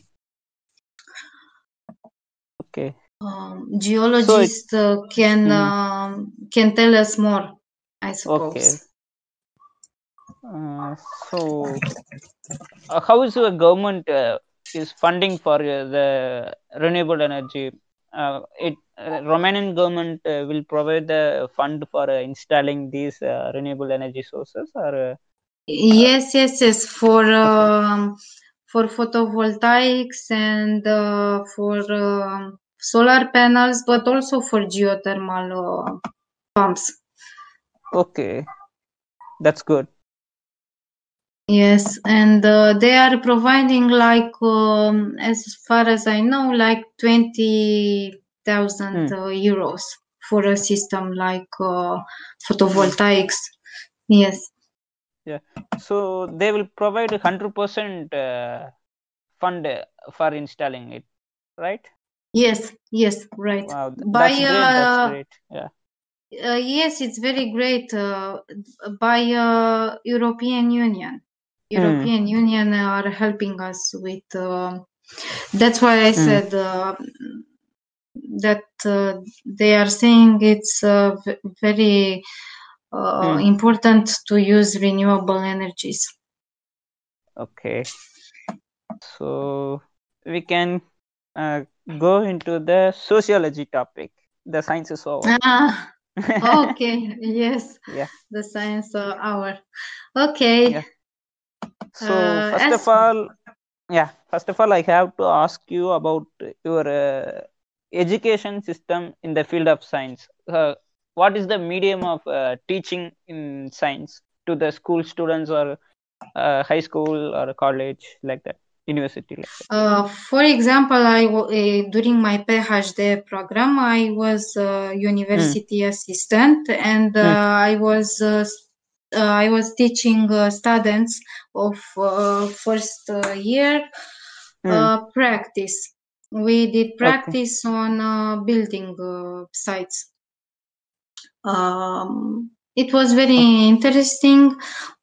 Speaker 1: Okay.
Speaker 2: um,
Speaker 1: So
Speaker 2: geologists uh, can
Speaker 1: Hmm.
Speaker 2: um, can tell us more i
Speaker 1: Okay.
Speaker 2: suppose
Speaker 1: Uh, so uh, how is the government uh, is funding for uh, the renewable energy? Uh, it uh, Romanian government uh, will provide the fund for uh, installing these uh, renewable energy sources, or uh,
Speaker 2: yes yes yes for
Speaker 1: okay,
Speaker 2: um, for photovoltaics and uh, for um solar panels but also for geothermal uh, pumps
Speaker 1: okay, that's good.
Speaker 2: Yes, and uh, they are providing like, um, as far as I know, like 20,000
Speaker 1: Hmm.
Speaker 2: uh, euros for a system like uh, photovoltaics. Yes,
Speaker 1: Yeah. So they will provide hundred percent uh, fund uh, for installing it, right?
Speaker 2: Yes, yes, right.
Speaker 1: Wow, th-
Speaker 2: By
Speaker 1: that's great. That's
Speaker 2: uh,
Speaker 1: great. Yeah.
Speaker 2: uh, yes, it's very great. Uh, by uh, European Union.
Speaker 1: Hmm.
Speaker 2: European Union are helping us with. Uh, that's why I
Speaker 1: Hmm.
Speaker 2: said uh, that uh, they are saying it's uh, v- very uh,
Speaker 1: Hmm.
Speaker 2: important to use renewable energies.
Speaker 1: Okay. So we can uh, go into the sociology topic. The science is over.
Speaker 2: Ah, okay. Yes,
Speaker 1: yeah.
Speaker 2: the science hour. Okay.
Speaker 1: Yeah. So
Speaker 2: Uh,
Speaker 1: first
Speaker 2: as
Speaker 1: of all, yeah. First of all, I have to ask you about your uh, education system in the field of science. Uh, what is the medium of uh, teaching in science to the school students or uh, high school or college like that, university like?
Speaker 2: Uh, for example, I w- uh, during my PhD program, I was a university assistant, and uh,
Speaker 1: Hmm.
Speaker 2: I was uh, uh, I was teaching uh, students of uh, first uh, year uh, practice. We did
Speaker 1: Okay.
Speaker 2: practice on uh, building uh, sites. Um, it was very interesting.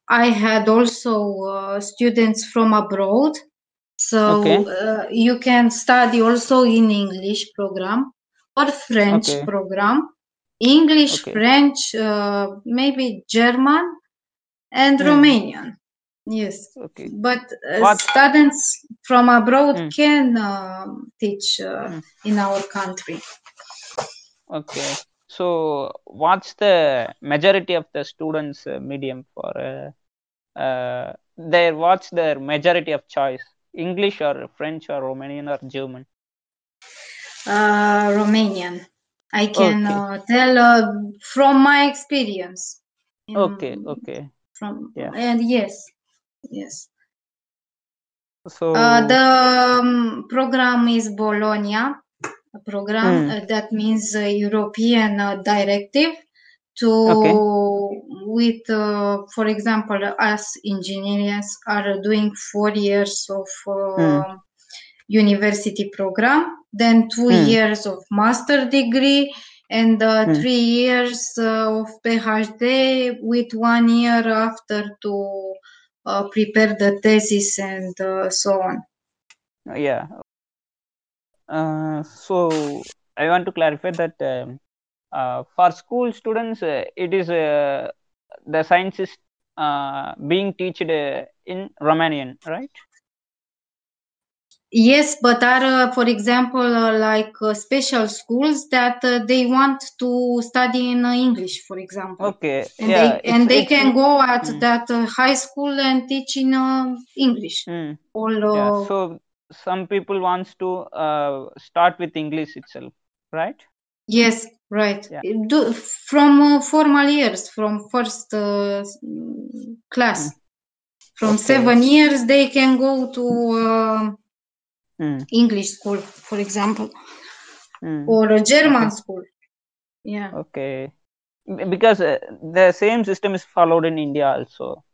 Speaker 2: I had also uh, students from abroad, so
Speaker 1: Okay.
Speaker 2: uh, you can study also in English program or French
Speaker 1: Okay.
Speaker 2: program. English,
Speaker 1: Okay.
Speaker 2: French, uh, maybe German and
Speaker 1: Hmm.
Speaker 2: Romanian. Yes,
Speaker 1: Okay.
Speaker 2: but uh, students from abroad
Speaker 1: Hmm.
Speaker 2: can um teach uh,
Speaker 1: Hmm.
Speaker 2: in our country.
Speaker 1: Okay. So, what's the majority of the students' uh, medium for uh, uh, their what's their majority of choice? English or French or Romanian or German?
Speaker 2: Uh, Romanian. I can
Speaker 1: Okay.
Speaker 2: uh, tell uh, from my experience. in-
Speaker 1: Okay, okay.
Speaker 2: From
Speaker 1: Yeah.
Speaker 2: and yes, yes.
Speaker 1: So
Speaker 2: Uh, the um, program is Bologna program
Speaker 1: Mm.
Speaker 2: that means uh, European uh, directive to
Speaker 1: Okay.
Speaker 2: With uh, for example us engineers are doing four years of uh, university program then two
Speaker 1: Mm.
Speaker 2: years of master degree and uh,
Speaker 1: Mm.
Speaker 2: three years uh, of phd with one year after to prepare the thesis and so on
Speaker 1: yeah. So I want to clarify that um, for school students, uh, it is uh, the science is uh, being taught uh, in Romanian, right?
Speaker 2: Yes, but are, uh, for example, uh, like uh, special schools that uh, they want to study in uh, English, for example,
Speaker 1: Okay.
Speaker 2: and
Speaker 1: yeah.
Speaker 2: they and they can go at
Speaker 1: Mm.
Speaker 2: that uh, high school and teach in uh, English.
Speaker 1: Mm.
Speaker 2: All
Speaker 1: yeah.
Speaker 2: uh,
Speaker 1: So some people wants to uh, start with English itself, right?
Speaker 2: yes, right.
Speaker 1: Yeah.
Speaker 2: Do from uh, formal years, from first uh, s- mm, class, from
Speaker 1: Okay.
Speaker 2: seven years, they can go to uh,
Speaker 1: Mm.
Speaker 2: English school, for example,
Speaker 1: Mm.
Speaker 2: or a German
Speaker 1: Okay.
Speaker 2: school. Yeah.
Speaker 1: Okay. Because uh, the same system is followed in India also.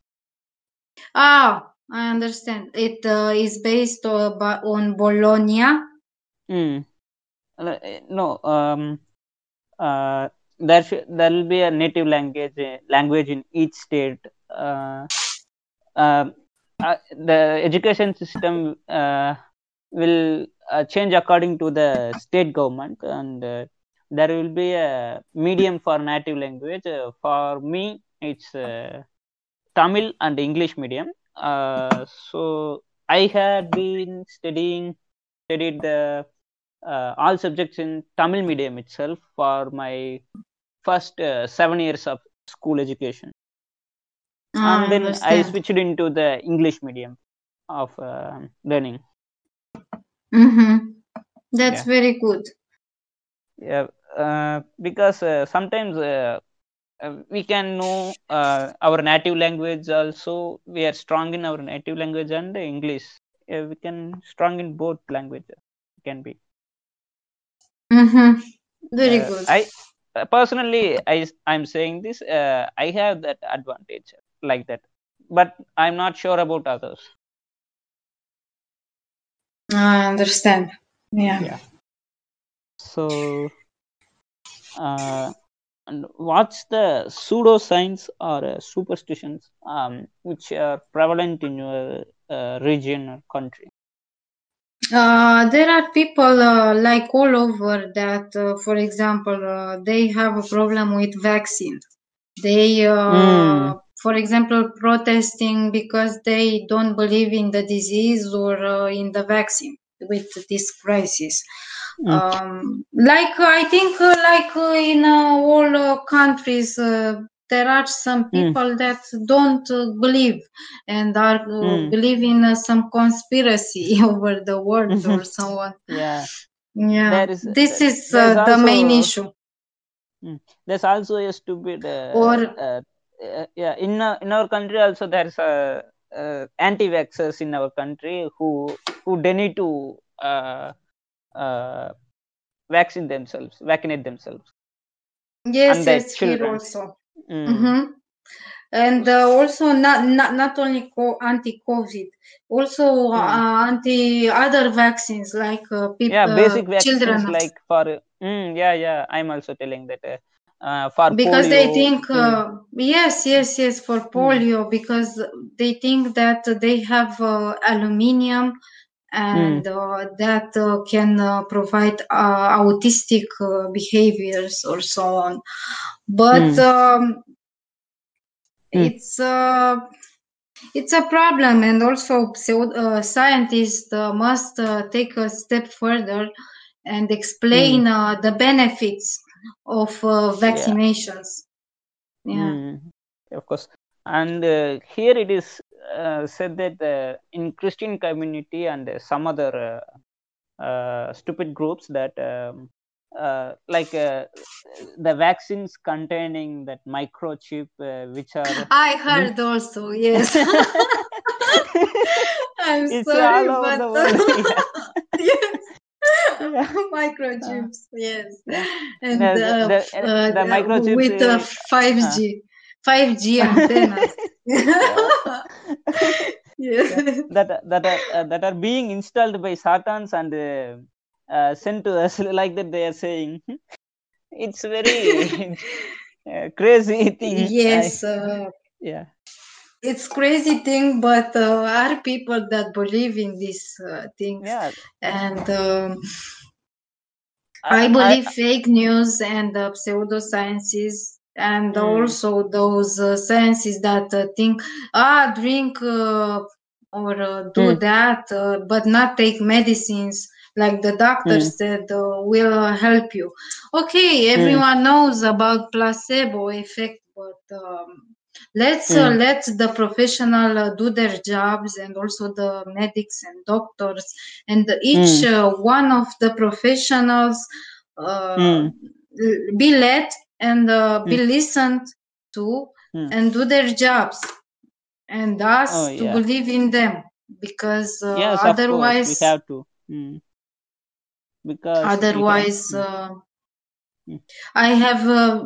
Speaker 2: Ah, I understand. It uh, is based uh, on Bologna.
Speaker 1: Mm. Uh, No, um, uh, there there will be a native language language in each state. Uh, uh, uh, the education system uh, will change according to the state government, and there will be a medium for native language. For me, it's Tamil and English medium. So I had been studying studied the uh, all subjects in Tamil medium itself for my first uh, seven years of school education,
Speaker 2: Ah,
Speaker 1: and then I
Speaker 2: understand.
Speaker 1: switched into the English medium of uh, learning.
Speaker 2: Mm-hmm. That's
Speaker 1: Yeah.
Speaker 2: very good.
Speaker 1: Yeah, uh, because uh, sometimes uh, uh, we can know uh, our native language also. We are strong in our native language and English. Yeah, we can strong in both languages. Can be.
Speaker 2: Mm-hmm. Very
Speaker 1: Uh,
Speaker 2: good.
Speaker 1: I uh, personally, I I'm saying this. Uh, I have that advantage like that, but I'm not sure about others.
Speaker 2: I understand. Yeah.
Speaker 1: Yeah. So, uh, and what's the pseudoscience or uh, superstitions um, which are prevalent in your uh, region or country?
Speaker 2: Uh, there are people uh, like all over that, uh, for example, uh, they have a problem with vaccine. They, uh,
Speaker 1: Mm.
Speaker 2: for example, protesting because they don't believe in the disease or uh, in the vaccine with this crisis.
Speaker 1: Mm.
Speaker 2: Um, like I think, uh, like uh, in uh, all uh, countries, uh, there are some
Speaker 1: Mm.
Speaker 2: people that don't uh, believe and are uh,
Speaker 1: Mm.
Speaker 2: believe in uh, some conspiracy over the world
Speaker 1: Mhm.
Speaker 2: or someone.
Speaker 1: Yeah,
Speaker 2: Yeah,
Speaker 1: is.
Speaker 2: this is uh, the main issue.
Speaker 1: there's also a stupid uh,
Speaker 2: Or-
Speaker 1: uh, uh, yeah in our, in our country also there's a uh, anti-vaxxers in our country who who deny to uh, uh, vaccine themselves vaccinate themselves
Speaker 2: Yes,
Speaker 1: and
Speaker 2: yes, here
Speaker 1: children.
Speaker 2: also.
Speaker 1: Mm.
Speaker 2: hmm And uh, also not not not only co- anti-COVID, also uh, anti other vaccines like uh, people,
Speaker 1: yeah basic vaccines
Speaker 2: children,
Speaker 1: like for mm, yeah yeah i'm also telling that uh, uh, for
Speaker 2: because they
Speaker 1: polio,
Speaker 2: think
Speaker 1: mm,
Speaker 2: uh, yes, yes, yes for polio because they think that they have uh, aluminium and uh, that uh, can uh, provide uh, autistic uh, behaviors or so on. But
Speaker 1: Hmm.
Speaker 2: um,
Speaker 1: Hmm.
Speaker 2: it's uh, it's a problem, and also pseudo, uh, scientists uh, must uh, take a step further and explain uh, the benefits of uh, vaccinations. Yeah.
Speaker 1: Mm, of course. And uh, here it is said that uh, in Christian community and uh, some other uh, uh, stupid groups that um, uh, like uh, the vaccines containing that microchip uh, which are
Speaker 2: I heard also, yes. I'm
Speaker 1: it's
Speaker 2: sorry,
Speaker 1: all over
Speaker 2: but
Speaker 1: the world
Speaker 2: yes.
Speaker 1: yeah.
Speaker 2: microchips, yes, and
Speaker 1: the,
Speaker 2: uh,
Speaker 1: the,
Speaker 2: uh,
Speaker 1: the microchips
Speaker 2: with uh,
Speaker 1: is-
Speaker 2: 5G, 5G antennas.
Speaker 1: That that are uh, that are being installed by satans and uh, uh, sent to us like that they are saying. It's very uh, crazy thing. I-
Speaker 2: Yes, uh,
Speaker 1: yeah.
Speaker 2: it's crazy thing, but uh, are people that believe in these uh, things,
Speaker 1: yeah.
Speaker 2: And um, I believe fake news and uh, pseudosciences, and
Speaker 1: Mm.
Speaker 2: also those uh, sciences that uh, think, ah, drink uh, or uh, do
Speaker 1: Mm.
Speaker 2: that, uh, but not take medicines. Like the doctor
Speaker 1: Mm.
Speaker 2: said, uh, will help you. Okay, everyone knows about placebo effect, but um, let's uh,
Speaker 1: Mm.
Speaker 2: let the professional uh, do their jobs, and also the medics and doctors, and each uh, one of the professionals be led and uh, be listened to
Speaker 1: Mm.
Speaker 2: and do their jobs and us
Speaker 1: Oh,
Speaker 2: to
Speaker 1: yeah.
Speaker 2: believe in them because uh,
Speaker 1: yes
Speaker 2: otherwise
Speaker 1: we have to Mm. because
Speaker 2: otherwise
Speaker 1: Mm.
Speaker 2: uh,
Speaker 1: Mm.
Speaker 2: i have uh,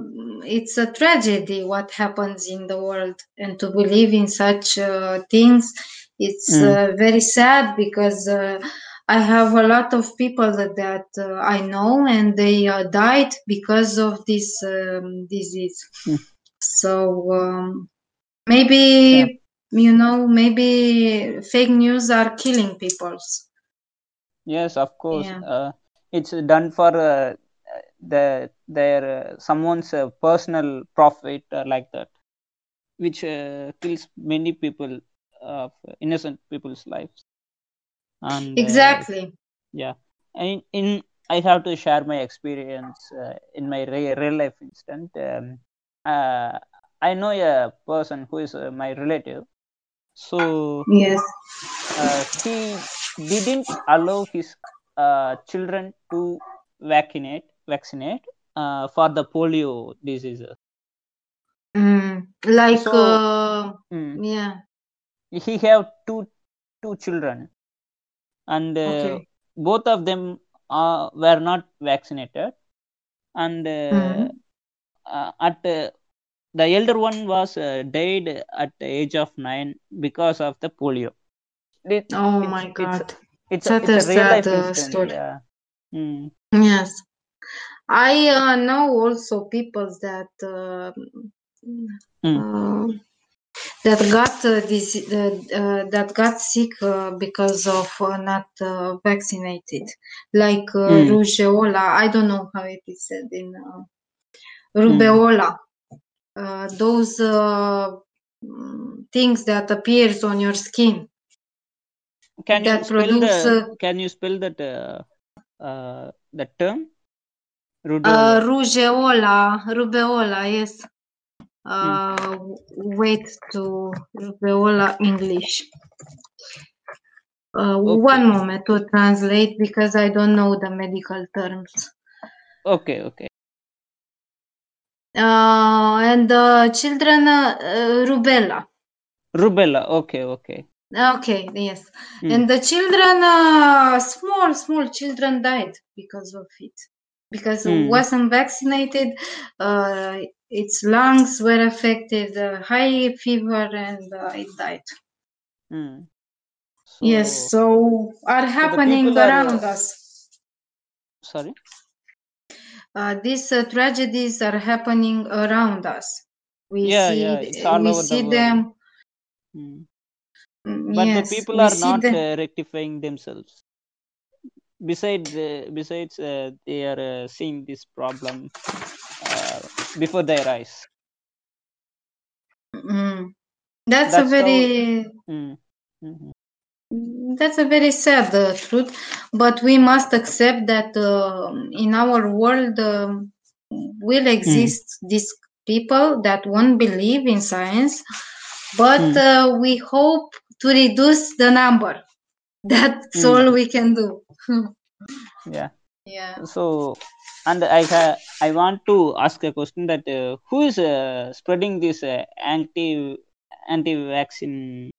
Speaker 2: it's a tragedy what happens in the world and to believe in such uh, things it's
Speaker 1: Mm.
Speaker 2: uh, very sad because uh, i have a lot of people that, that uh, i know and they uh, died because of this um, disease
Speaker 1: Mm.
Speaker 2: so um, maybe you know maybe fake news are killing people.
Speaker 1: yes of course
Speaker 2: Yeah.
Speaker 1: uh, it's done for uh, the their uh, someone's uh, personal profit like that which uh, kills many people of innocent people's lives and uh,
Speaker 2: exactly.
Speaker 1: yeah. In, in i have to share my experience uh, in my re- real life instant um, uh, i know a person who is uh, my relative. So
Speaker 2: yes.
Speaker 1: uh, he didn't allow his uh, children to vaccinate vaccinate uh, for the polio diseases
Speaker 2: Mm, like
Speaker 1: So-
Speaker 2: uh,
Speaker 1: Mm.
Speaker 2: yeah.
Speaker 1: He have two two children and uh,
Speaker 2: Okay.
Speaker 1: both of them uh, were not vaccinated and uh,
Speaker 2: Mhm.
Speaker 1: uh, at uh, the elder one was uh, died at the age of 9 because of the polio It-
Speaker 2: oh
Speaker 1: it's-
Speaker 2: my
Speaker 1: it's-
Speaker 2: god
Speaker 1: it's,
Speaker 2: Such
Speaker 1: a, it's
Speaker 2: a
Speaker 1: a real life
Speaker 2: sad, story.
Speaker 1: yeah Mm.
Speaker 2: yes i uh, know also people that uh,
Speaker 1: Mm.
Speaker 2: Uh, that got uh, this uh, uh, that got sick uh, because of uh, not uh, vaccinated like uh,
Speaker 1: Mm.
Speaker 2: i don't know how it is said in uh, rubeola uh, those uh, mm, things that appears on your skin
Speaker 1: can you
Speaker 2: that
Speaker 1: spell
Speaker 2: produce,
Speaker 1: the
Speaker 2: uh,
Speaker 1: can you spell that uh, uh, the term
Speaker 2: Uh,
Speaker 1: Rudeola.
Speaker 2: rujeola, rubeola, yes. Uh, wait to rubeola English. Uh,
Speaker 1: Okay.
Speaker 2: One moment to translate because I don't know the medical terms.
Speaker 1: okay okay
Speaker 2: Uh, and the children, uh, uh, rubella.
Speaker 1: rubella okay okay
Speaker 2: Okay, yes.
Speaker 1: Mm.
Speaker 2: And the children, uh, small, small children died because of it. Because
Speaker 1: Mm.
Speaker 2: wasn't vaccinated, uh, its lungs were affected, uh, high fever, and uh, it died.
Speaker 1: Mm. So,
Speaker 2: yes, so are happening
Speaker 1: are,
Speaker 2: around
Speaker 1: uh,
Speaker 2: us.
Speaker 1: sorry
Speaker 2: Uh, these uh, tragedies are happening around us. We
Speaker 1: Yeah,
Speaker 2: see,
Speaker 1: yeah,
Speaker 2: we
Speaker 1: the
Speaker 2: see
Speaker 1: world.
Speaker 2: them.
Speaker 1: Mm.
Speaker 2: mm,
Speaker 1: but
Speaker 2: yes,
Speaker 1: the people are not
Speaker 2: them.
Speaker 1: uh, rectifying themselves besides uh, besides uh, they are uh, seeing this problem before they rise.
Speaker 2: Mm. That's, a
Speaker 1: That's how-
Speaker 2: very
Speaker 1: Mm. Mhm.
Speaker 2: That's a very sad uh, truth, but we must accept that uh, in our world um, will exist these people that won't believe in science, but
Speaker 1: Mm.
Speaker 2: uh, we hope to reduce the number. That's
Speaker 1: Mm.
Speaker 2: all we can do.
Speaker 1: yeah
Speaker 2: yeah
Speaker 1: so and i ha- i want to ask a question that uh, who is uh, spreading this uh, anti anti vaccine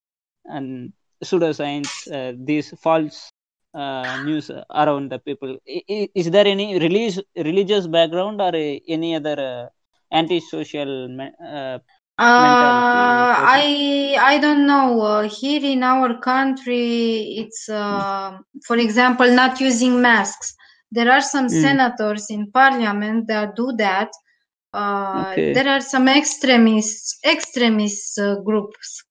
Speaker 1: and pseudoscience uh, these false uh, news around the people I- i- is there any religious religious background or uh, any other uh, anti-social me- uh,
Speaker 2: Uh. I I don't know. Uh, here in our country, it's for example not using masks. There are some
Speaker 1: Mm.
Speaker 2: senators in parliament that do that. Uh,
Speaker 1: Okay.
Speaker 2: There are some extremists extremist uh, groups,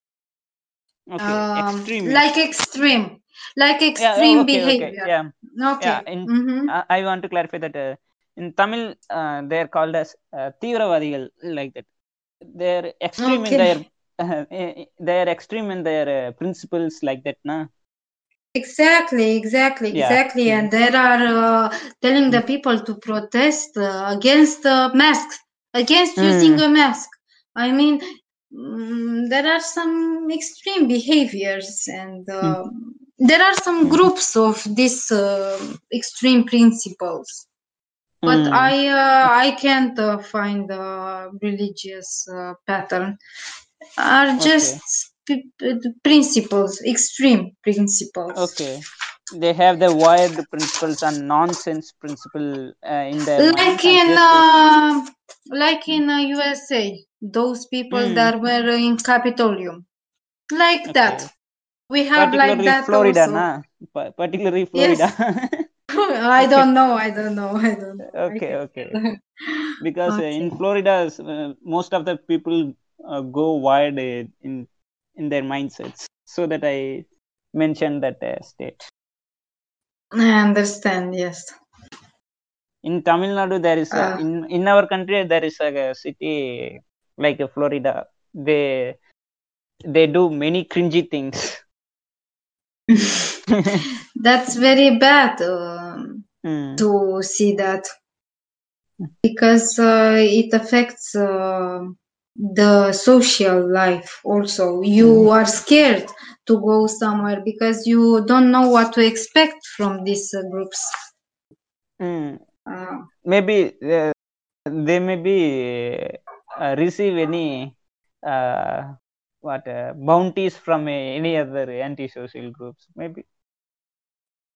Speaker 1: okay
Speaker 2: um,
Speaker 1: extreme
Speaker 2: like extreme, like
Speaker 1: yeah
Speaker 2: extreme
Speaker 1: okay okay
Speaker 2: behavior.
Speaker 1: yeah
Speaker 2: Okay.
Speaker 1: yeah in
Speaker 2: Mhm.
Speaker 1: I- I want to clarify that uh, in Tamil, uh, they're called as uh, like that. They're extreme in their, uh, they're extreme in their uh, principles, like that, na?
Speaker 2: Exactly, exactly,
Speaker 1: Yeah.
Speaker 2: exactly.
Speaker 1: Mm.
Speaker 2: And there are uh, telling the people to protest uh, against uh, masks, against using
Speaker 1: Mm.
Speaker 2: a mask. I mean, mm, there are some extreme behaviors, and uh, there are some
Speaker 1: Mm.
Speaker 2: groups of these uh, extreme principles. But
Speaker 1: Mm.
Speaker 2: I uh, I can't uh, find the religious uh, pattern. Are just p- principles, extreme principles.
Speaker 1: Okay. They have the wired principles and nonsense principle uh, in their
Speaker 2: like
Speaker 1: and
Speaker 2: in uh, like in uh, USA, those people
Speaker 1: Mm.
Speaker 2: that were in Capitolium, like
Speaker 1: Okay.
Speaker 2: that. We have like that
Speaker 1: Florida,
Speaker 2: also.
Speaker 1: na? Pa- particularly
Speaker 2: Yes.
Speaker 1: Florida.
Speaker 2: I don't know. I don't know. I don't know.
Speaker 1: Okay, okay. because uh, in Florida, uh, most of the people uh, go wide uh, in in their mindsets. So that I mentioned that uh, state.
Speaker 2: I understand. Yes.
Speaker 1: In Tamil Nadu, there is a,
Speaker 2: Uh,
Speaker 1: in in our country there is a, city like uh, Florida. They they do many cringy things.
Speaker 2: That's very bad um,
Speaker 1: Mm,
Speaker 2: to see that because uh, it affects uh, the social life also. You are scared to go somewhere because you don't know what to expect from these uh, groups.
Speaker 1: mm.
Speaker 2: Uh,
Speaker 1: Maybe uh, they may be uh, receive any uh, what uh, bounties from any other anti-social groups. Maybe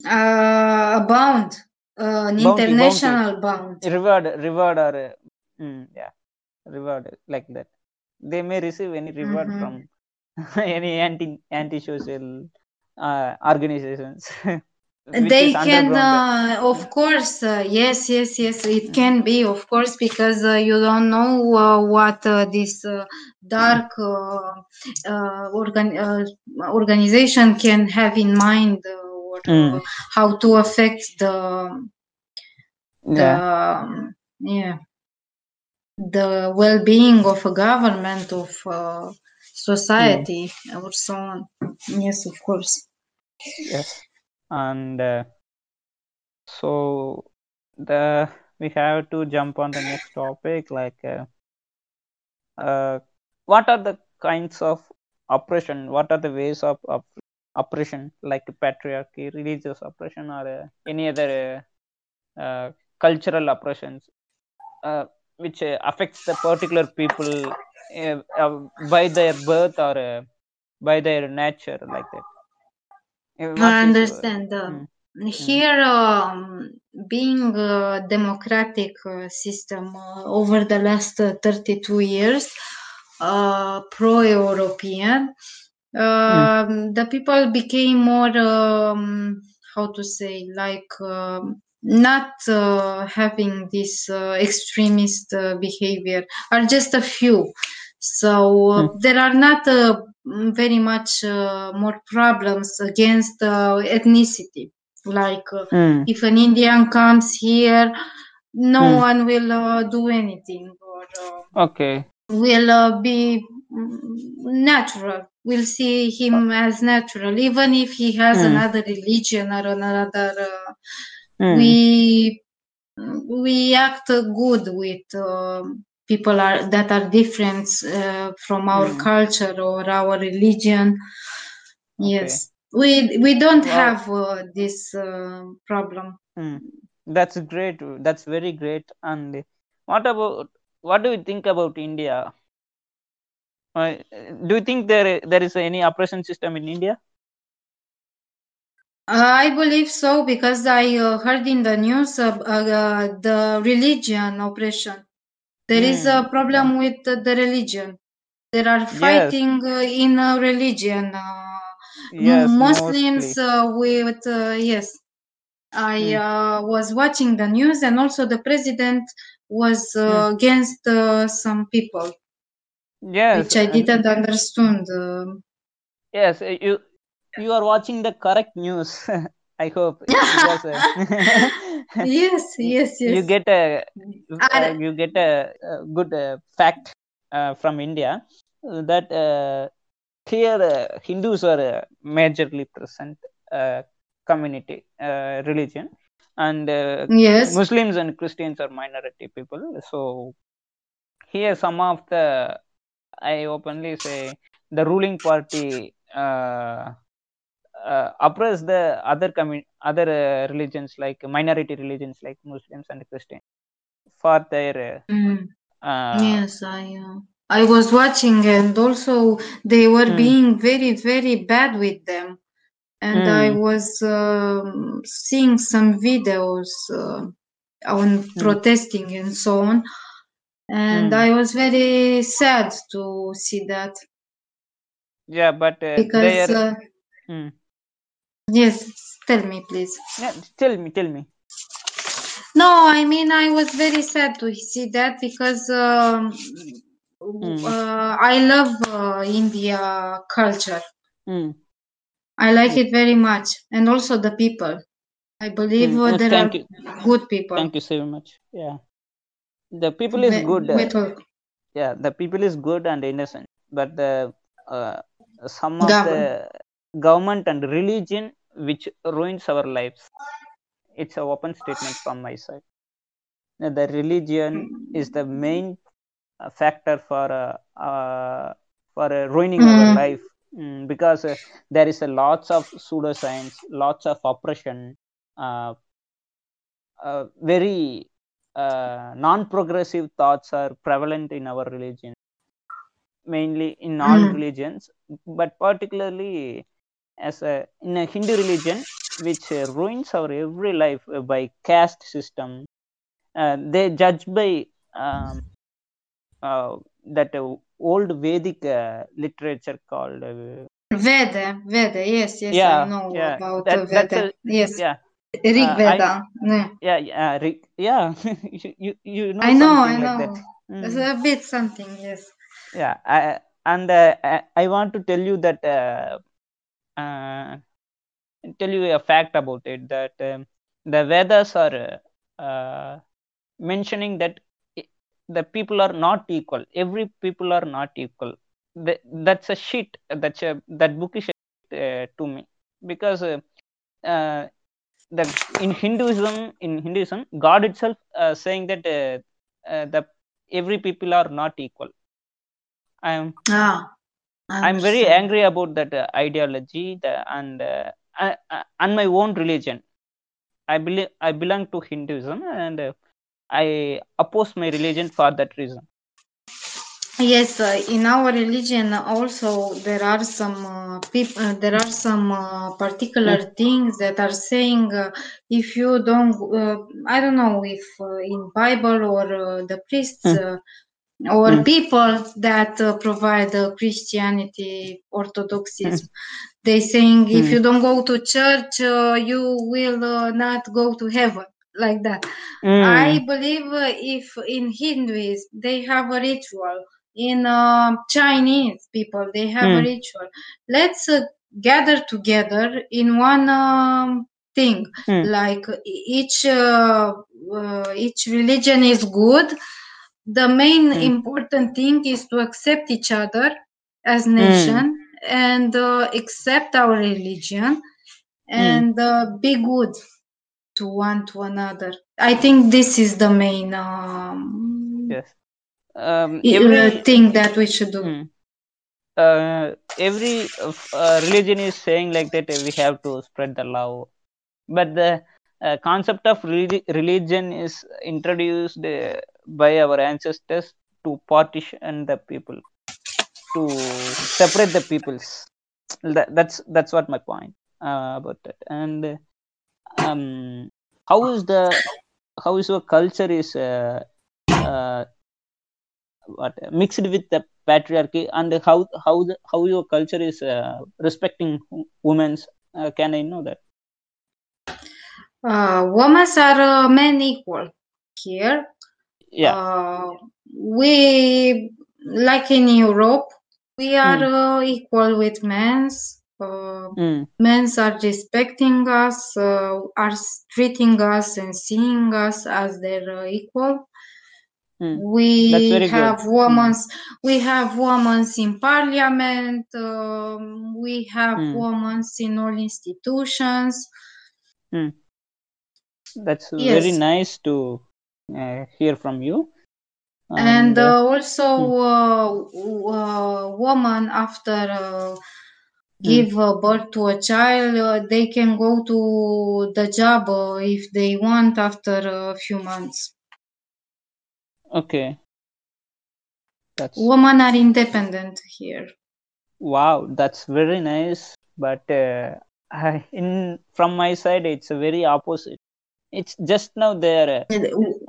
Speaker 2: uh, a bound, uh, an
Speaker 1: Bounty,
Speaker 2: international bound.
Speaker 1: reward reward or mm, yeah reward like that. They may receive any reward
Speaker 2: Mhm.
Speaker 1: from any anti anti-social uh, organizations
Speaker 2: They can, uh, of course, uh, yes, yes, yes, it can be, of course, because uh, you don't know uh, what uh, this uh, dark organ- uh, organization can have in mind or uh,
Speaker 1: Mm.
Speaker 2: how to affect the the
Speaker 1: yeah.
Speaker 2: um, yeah the well-being of a government of uh, society or so on. Yes, of course.
Speaker 1: yes and uh, so the we have to jump on the next topic like uh, uh, what are the kinds of oppression what are the ways of op- oppression like patriarchy religious oppression or uh, any other uh, uh, cultural oppressions uh, which uh, affects the particular people uh, uh, by their birth or uh, by their nature like that Uh, what
Speaker 2: I understand.
Speaker 1: Mm.
Speaker 2: Here, um, being a democratic system uh, over the last uh, 32 years, uh, pro-European, um, the people became more, um, how to say, like um, not uh, having this uh, extremist uh, behavior, are just a few. So uh,
Speaker 1: Mm.
Speaker 2: there are not uh, very much uh, more problems against uh, ethnicity. Like uh,
Speaker 1: Mm.
Speaker 2: if an Indian comes here, no
Speaker 1: Mm.
Speaker 2: one will uh, do anything or uh,
Speaker 1: okay
Speaker 2: will uh, be mm, natural. We'll see him as natural, even if he has
Speaker 1: Mm.
Speaker 2: another religion or another. Uh,
Speaker 1: Mm.
Speaker 2: We we act uh, good with um people are that are different uh, from our
Speaker 1: Mm.
Speaker 2: culture or our religion.
Speaker 1: Okay.
Speaker 2: Yes, we we don't
Speaker 1: Wow.
Speaker 2: have uh, this uh, problem.
Speaker 1: Hmm. That's great. That's very great. And what about what do you think about India? Uh, do you think there there is any oppression system in India?
Speaker 2: I believe so because I uh, heard in the news uh, uh, the religion oppression. There is a
Speaker 1: Hmm.
Speaker 2: problem with the, the religion. There are
Speaker 1: Yes.
Speaker 2: fighting uh, in religion. Uh,
Speaker 1: Yes,
Speaker 2: Muslims uh, with uh, yes. I uh, was watching the news, and also the president was uh, against uh, some people,
Speaker 1: Yes.
Speaker 2: which I didn't understand. Uh,
Speaker 1: Yes. You you are watching the correct news. I hope because uh,
Speaker 2: yes, yes,
Speaker 1: you
Speaker 2: yes.
Speaker 1: get a uh, you get a, a good uh, fact uh, from India uh, that uh, here uh, Hindus are uh, majorly present uh, community uh, religion and uh,
Speaker 2: Yes.
Speaker 1: Muslims and Christians are minority people. So here some of the I openly say the ruling party uh, uh, oppress the other commun- other uh, religions like minority religions like Muslims and Christians for their
Speaker 2: Mm.
Speaker 1: uh, uh,
Speaker 2: Yes, I uh, I was watching, and also they were
Speaker 1: Hmm.
Speaker 2: being very, very bad with them. And I
Speaker 1: Hmm.
Speaker 2: was um, seeing some videos uh, on protesting and so on, and
Speaker 1: Hmm.
Speaker 2: I was very sad to see that
Speaker 1: yeah, but uh,
Speaker 2: because
Speaker 1: are.
Speaker 2: uh,
Speaker 1: Hmm.
Speaker 2: Yes, tell me please.
Speaker 1: Yeah, tell me, tell me.
Speaker 2: No, I mean I was very sad to see that because um,
Speaker 1: Hmm.
Speaker 2: uh, I love uh, India culture.
Speaker 1: Hmm.
Speaker 2: I like it very much, and also the people. I believe
Speaker 1: Hmm.
Speaker 2: uh, there
Speaker 1: thank
Speaker 2: are
Speaker 1: you,
Speaker 2: good people.
Speaker 1: thank you so much. Yeah, the people is
Speaker 2: Ve-
Speaker 1: good. Uh,
Speaker 2: with-
Speaker 1: yeah, the people is good and innocent, but the uh, some of
Speaker 2: Govern-
Speaker 1: the government and religion which ruins our lives. It's a open statement from my side. The religion is the main uh, factor for uh, uh, for uh, ruining our
Speaker 2: Mm.
Speaker 1: life Mm, because uh, there is a lots of pseudoscience, lots of oppression, uh, uh, very uh, non-progressive thoughts are prevalent in our religion, mainly in all
Speaker 2: Mm.
Speaker 1: religions, but particularly as a in a Hindu religion, which ruins our every life by caste system. Uh, they judge by um, uh, that uh, old Vedic uh, literature called uh,
Speaker 2: Veda, Veda, yes, yes,
Speaker 1: Yeah,
Speaker 2: I know
Speaker 1: yeah,
Speaker 2: about
Speaker 1: that-
Speaker 2: uh, Veda.
Speaker 1: a-
Speaker 2: yes,
Speaker 1: yeah
Speaker 2: Rig
Speaker 1: uh, I-
Speaker 2: Veda. yeah.
Speaker 1: yeah yeah Rick, yeah you, you you know
Speaker 2: I know, I know.
Speaker 1: like that Mm.
Speaker 2: It's a bit something, yes.
Speaker 1: yeah I, and uh, I, I want to tell you that uh, uh, tell you a fact about it that um, the vedas are uh, mentioning that the people are not equal. Every people are not equal. Th- that's a shit. That's a that book is uh, to me. Because uh, uh, the in hinduism in hinduism god itself saying that the every people are not equal. I am
Speaker 2: Ah,
Speaker 1: i'm very angry about that uh, ideology the, and uh, I, I, and my own religion. I believe i belong to hinduism and uh, i oppose my religion for that reason.
Speaker 2: Yes, uh, in our religion also there are some uh, people, uh, there are some uh, particular things that are saying uh, if you don't, uh, I don't know if uh, in Bible or uh, the priests uh, or
Speaker 1: Mm.
Speaker 2: people that uh, provide uh, Christianity, Orthodoxism, they saying if
Speaker 1: Mm.
Speaker 2: you don't go to church, uh, you will uh, not go to heaven, like that. I
Speaker 1: Mm.
Speaker 2: believe uh, if in Hinduism they have a ritual, in uh, Chinese people they have a
Speaker 1: Mm.
Speaker 2: ritual. Let's uh, gather together in one um, thing.
Speaker 1: Mm.
Speaker 2: Like each uh, uh, each religion is good. The main
Speaker 1: Mm.
Speaker 2: important thing is to accept each other as nation and uh, accept our religion and uh, be good to one to another. I think this is the main um,
Speaker 1: yes um,
Speaker 2: uh,
Speaker 1: every
Speaker 2: thing that we should do.
Speaker 1: Mm. uh, every uh, religion is saying like that we have to spread the love but the uh, concept of re- religion is introduced uh, by our ancestors to partition the people to separate the peoples. That, that's that's what my point uh, about that. And um how is the how is your culture is uh, uh, what mixed with the patriarchy? And how how the, how your culture is uh, respecting women's uh, can i know that?
Speaker 2: Uh, women are men equal here
Speaker 1: yeah
Speaker 2: uh, we like in europe we are uh, equal with men's uh,
Speaker 1: Mm.
Speaker 2: men's are respecting us uh, are treating us and seeing us as their uh, equal
Speaker 1: Mm.
Speaker 2: we
Speaker 1: That's very good.
Speaker 2: have women's we have women's in parliament um, we have
Speaker 1: Mm.
Speaker 2: women's in all institutions
Speaker 1: that's very
Speaker 2: Yes.
Speaker 1: nice to hear from you.
Speaker 2: And
Speaker 1: uh,
Speaker 2: uh, also uh, uh, woman after uh, give uh, birth to a child uh, they can go to the job uh, if they want after a few months.
Speaker 1: Okay. That's
Speaker 2: women are independent here.
Speaker 1: Wow that's very nice but uh, I, in from my side it's a very opposite it's just now they're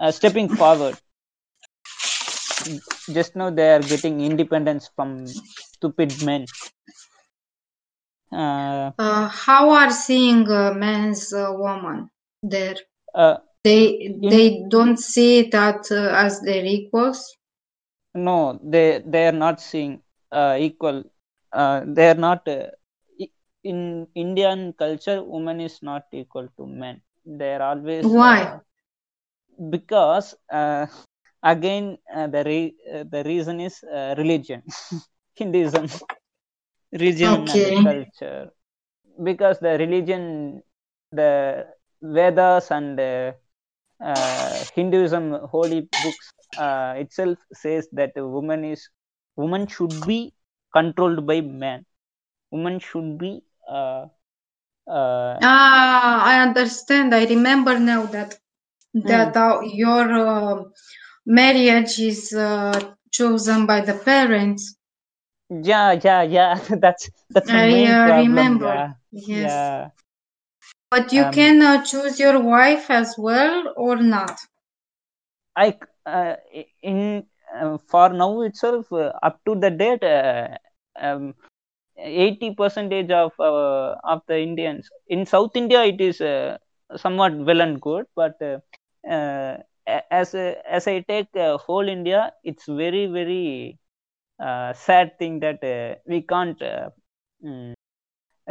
Speaker 1: uh, uh, stepping forward. Just now they are getting independence from stupid men. Uh,
Speaker 2: uh, how are seeing uh, men's uh, woman there?
Speaker 1: Uh,
Speaker 2: they they don't see that uh, as their equals?
Speaker 1: No they they are not seeing uh, equal. Uh, they are not uh, in indian culture woman is not equal to men they are always
Speaker 2: Why?
Speaker 1: uh, because uh, again uh, the re- uh, the reason is uh, religion hinduism religion
Speaker 2: Okay.
Speaker 1: and culture because the religion the vedas and uh, uh, hinduism holy books uh, itself says that a woman is woman should be controlled by man woman should be uh, uh,
Speaker 2: Ah, I understand. I remember now that that uh, your uh, marriage is uh, chosen by the parents.
Speaker 1: yeah yeah yeah that's that's
Speaker 2: I uh, remember.
Speaker 1: yeah
Speaker 2: Yes.
Speaker 1: yeah
Speaker 2: But you
Speaker 1: Um,
Speaker 2: can uh, choose your wife as well or not.
Speaker 1: I uh, in for now itself uh, up to the date uh, um, 80 percentage of uh, of the Indians in South India it is uh, somewhat well and good but uh, uh, as as I take uh, whole India it's very very uh, sad thing that uh, we can't uh, mm,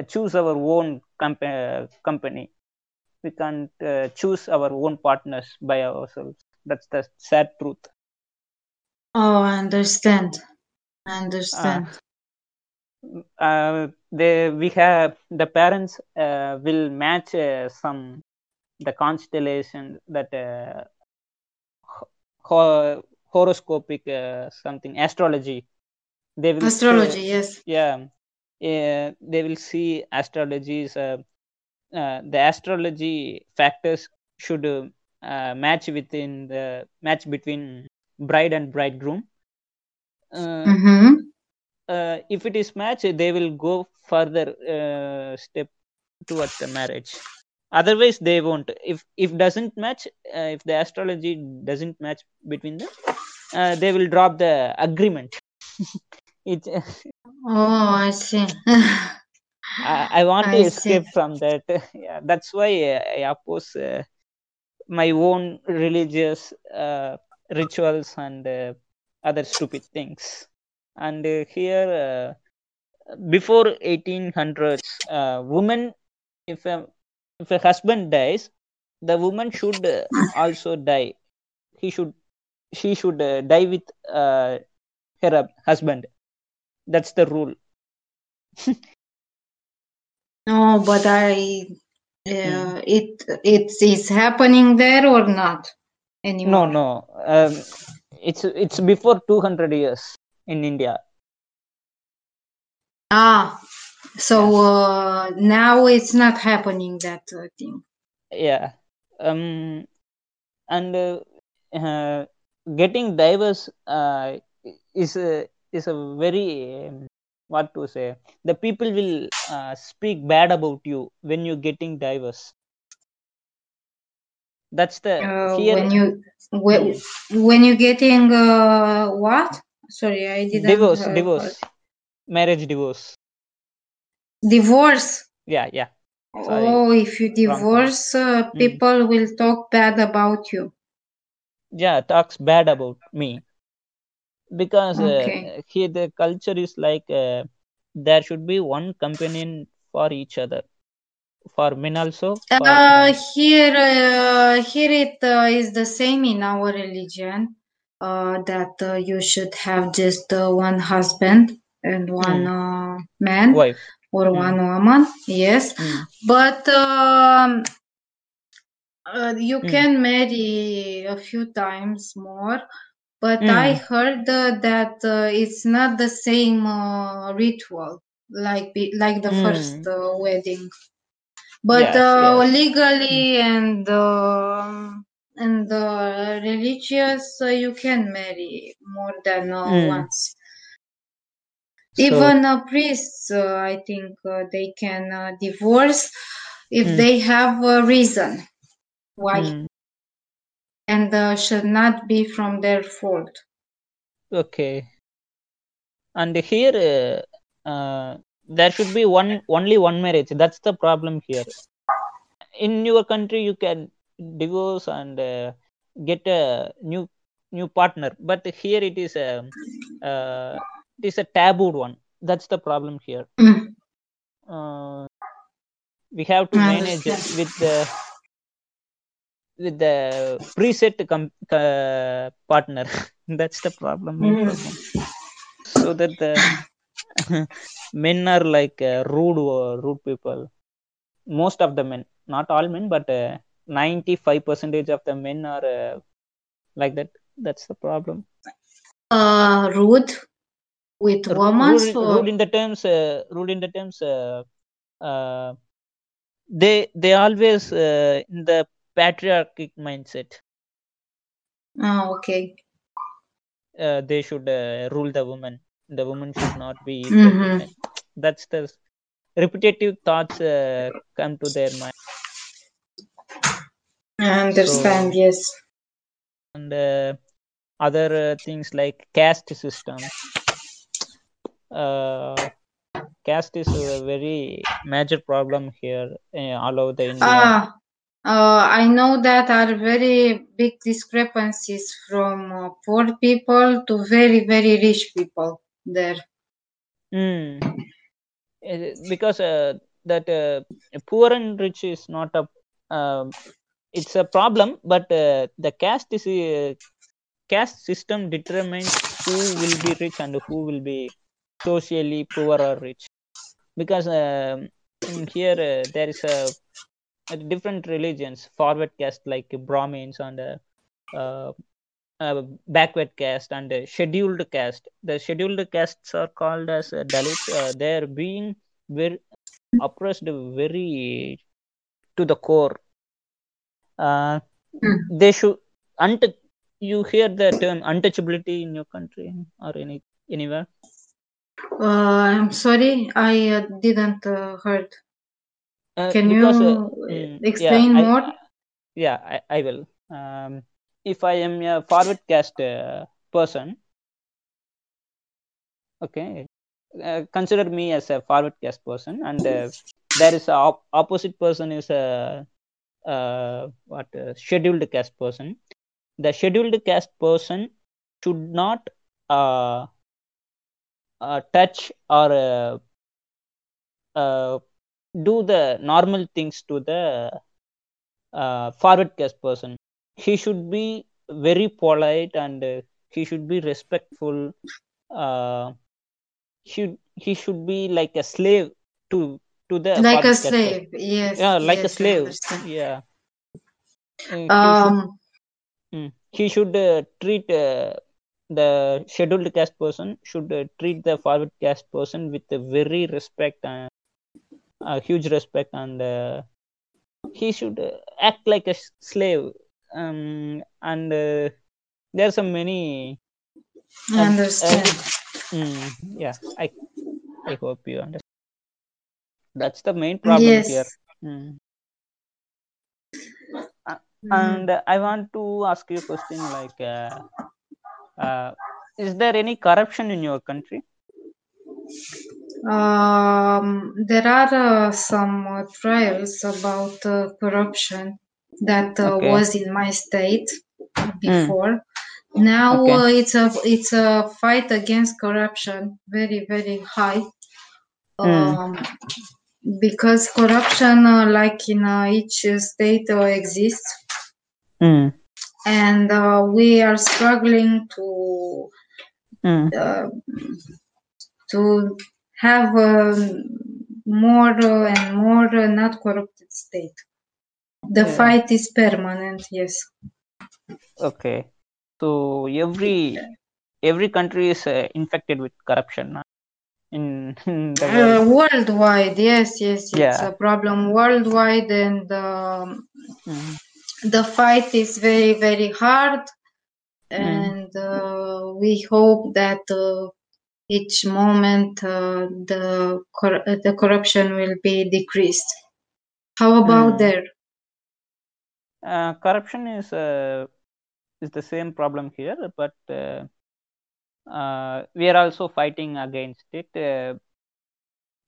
Speaker 1: choose our own compa- company we can't uh, choose our own partners by ourselves that's the sad truth
Speaker 2: Oh, I understand. I understand.
Speaker 1: Uh, they we have the parents uh, will match uh, some the constellation that uh, ho- horoscopic uh, something astrology they will say-
Speaker 2: Astrology, yes.
Speaker 1: yeah uh, they will see astrologies uh, uh, the astrology factors should match within the match between bride and bridegroom uh,
Speaker 2: Mm-hmm.
Speaker 1: Uh, if it is match they will go further uh, step towards the marriage. Otherwise they won't. If if doesn't match uh, if the astrology doesn't match between them uh, they will drop the agreement. It
Speaker 2: Oh, I see.
Speaker 1: I, I want to
Speaker 2: I see.
Speaker 1: escape from that. Yeah that's why uh, i oppose uh, my own religious uh, rituals and uh, other stupid things and uh, here uh, before 1800s uh, woman if a if a husband dies the woman should uh, also die. He should she should uh, die with uh, her husband. That's the rule.
Speaker 2: No, but I, uh, it it is happening there or not
Speaker 1: no
Speaker 2: anymore?
Speaker 1: no. Um, it's it's before 200 years in india
Speaker 2: Ah, so uh, now it's not happening that uh, thing.
Speaker 1: yeah um and uh, uh, getting diverse uh, is a is a very um, what to say the people will uh, speak bad about you when you're getting diverse that's the here
Speaker 2: when you when, when you're getting uh, what? Sorry, I didn't
Speaker 1: divorce
Speaker 2: uh,
Speaker 1: divorce marriage divorce
Speaker 2: divorce.
Speaker 1: yeah yeah Sorry,
Speaker 2: Oh, if you divorce, uh,
Speaker 1: Mm.
Speaker 2: people will talk bad about you.
Speaker 1: yeah talks bad about me because
Speaker 2: Okay.
Speaker 1: uh, here the culture is like uh, there should be one companion for each other for men also for
Speaker 2: Uh, here, uh, here it uh, is the same in our religion. Uh, that uh, you should have just uh, one husband and one
Speaker 1: Mm.
Speaker 2: uh, man
Speaker 1: wife
Speaker 2: or
Speaker 1: Mm.
Speaker 2: one woman. Yes,
Speaker 1: Mm.
Speaker 2: but um, uh, you
Speaker 1: Mm.
Speaker 2: can marry a few times more. But I
Speaker 1: Mm.
Speaker 2: heard uh, that uh, it's not the same uh, ritual like be- like the first
Speaker 1: Mm.
Speaker 2: uh, wedding. But
Speaker 1: yes
Speaker 2: uh,
Speaker 1: yes
Speaker 2: legally and and uh, religious, uh, you can marry more than uh,
Speaker 1: Mm.
Speaker 2: once.
Speaker 1: so
Speaker 2: Even uh, priests, uh, I think uh, they can uh, divorce if
Speaker 1: Mm.
Speaker 2: they have a reason why,
Speaker 1: Mm.
Speaker 2: and uh, should not be from their fault.
Speaker 1: okay and here uh, uh, there should be one only one marriage that's the problem here in your country you can divorce and uh, get a new new partner. But here it is a uh, it is a tabooed one. That's the problem here.
Speaker 2: Mm,
Speaker 1: uh, we have to manage with the with the preset com- uh, partner. That's the problem
Speaker 2: Mm.
Speaker 1: problem. So that the men are like uh, rude or rude people. Most of the men not all men but uh, 95 percentage of the men are uh, like that. That's the problem.
Speaker 2: Uh, rude with
Speaker 1: R-
Speaker 2: women
Speaker 1: rude,
Speaker 2: or
Speaker 1: rude in the terms uh, rude in the terms uh, uh, they they always uh, in the patriarchic mindset.
Speaker 2: Oh, okay.
Speaker 1: uh, they should uh, rule the woman. The woman should not be
Speaker 2: Mm-hmm.
Speaker 1: that's the repetitive thoughts uh, come to their mind
Speaker 2: I understand.
Speaker 1: so
Speaker 2: Yes.
Speaker 1: and uh, other uh, things like caste system uh, caste is a very major problem here uh, all over the india
Speaker 2: Ah, uh, I know that are very big discrepancies from uh, poor people to very, very rich people there.
Speaker 1: mm. Uh, because uh, that uh, poor and rich is not a um it's a problem but uh, the caste is uh, caste system determines who will be rich and who will be socially poor or rich. Because um, in here uh, there is a, a different religions. Forward caste like brahmins and uh, uh, uh, backward caste and uh, scheduled caste. The scheduled castes are called as uh, dalits uh, they are being very oppressed very to the core uh,
Speaker 2: Mm.
Speaker 1: they should unt- you hear the term untouchability in your country or any anywhere
Speaker 2: Uh, I'm sorry, I uh, didn't uh, heard.
Speaker 1: uh,
Speaker 2: Can
Speaker 1: because uh,
Speaker 2: you
Speaker 1: mm,
Speaker 2: explain
Speaker 1: yeah
Speaker 2: more?
Speaker 1: I yeah I, I will um, if i am a forward cast uh, person okay uh, consider me as a forward cast person and uh, there is a op- opposite person is a what uh, scheduled caste person. The scheduled caste person should not uh, uh, touch or uh, uh, do the normal things to the uh, forward caste person. He should be very polite and uh, he should be respectful. Uh, should he should be like a slave to to the
Speaker 2: Like a
Speaker 1: forward caste person
Speaker 2: slave. Yes,
Speaker 1: yeah like a
Speaker 2: yes, I
Speaker 1: slave. yeah. Uh, he should
Speaker 2: Um,
Speaker 1: mm, he should uh, treat uh, the scheduled caste person should uh, treat the forward caste person with a very respect and a huge respect and uh, he should uh, act like a slave. Um, and uh, there are some many
Speaker 2: I
Speaker 1: um,
Speaker 2: understand.
Speaker 1: mm, yeah i i hope you understand that's the main problem
Speaker 2: Yes.
Speaker 1: here Mm.
Speaker 2: Mm.
Speaker 1: and i want to ask you a question like uh, uh, is there any corruption in your country
Speaker 2: Um, there are uh, some uh, trials about uh, corruption that uh,
Speaker 1: Okay.
Speaker 2: was in my state before. Now
Speaker 1: Okay.
Speaker 2: uh, it's a it's a fight against corruption, very very high.
Speaker 1: Mm.
Speaker 2: Um, because corruption, uh, like in uh, each state, uh, exists,
Speaker 1: Mm.
Speaker 2: and uh, we are struggling to
Speaker 1: Mm.
Speaker 2: uh, to have um, more uh, and more uh, not corrupted state. The
Speaker 1: Yeah.
Speaker 2: fight is permanent, yes.
Speaker 1: Okay. So every every country is uh, infected with corruption in, in the
Speaker 2: Uh, worldwide, yes, yes, it's
Speaker 1: Yeah.
Speaker 2: a problem worldwide, and um,
Speaker 1: Mm.
Speaker 2: the fight is very, very hard.
Speaker 1: Mm.
Speaker 2: And uh, we hope that uh, each moment uh, the cor- uh, the corruption will be decreased. How about
Speaker 1: Mm.
Speaker 2: there?
Speaker 1: Uh, corruption is uh, is the same problem here, but uh, uh, we are also fighting against it. Uh,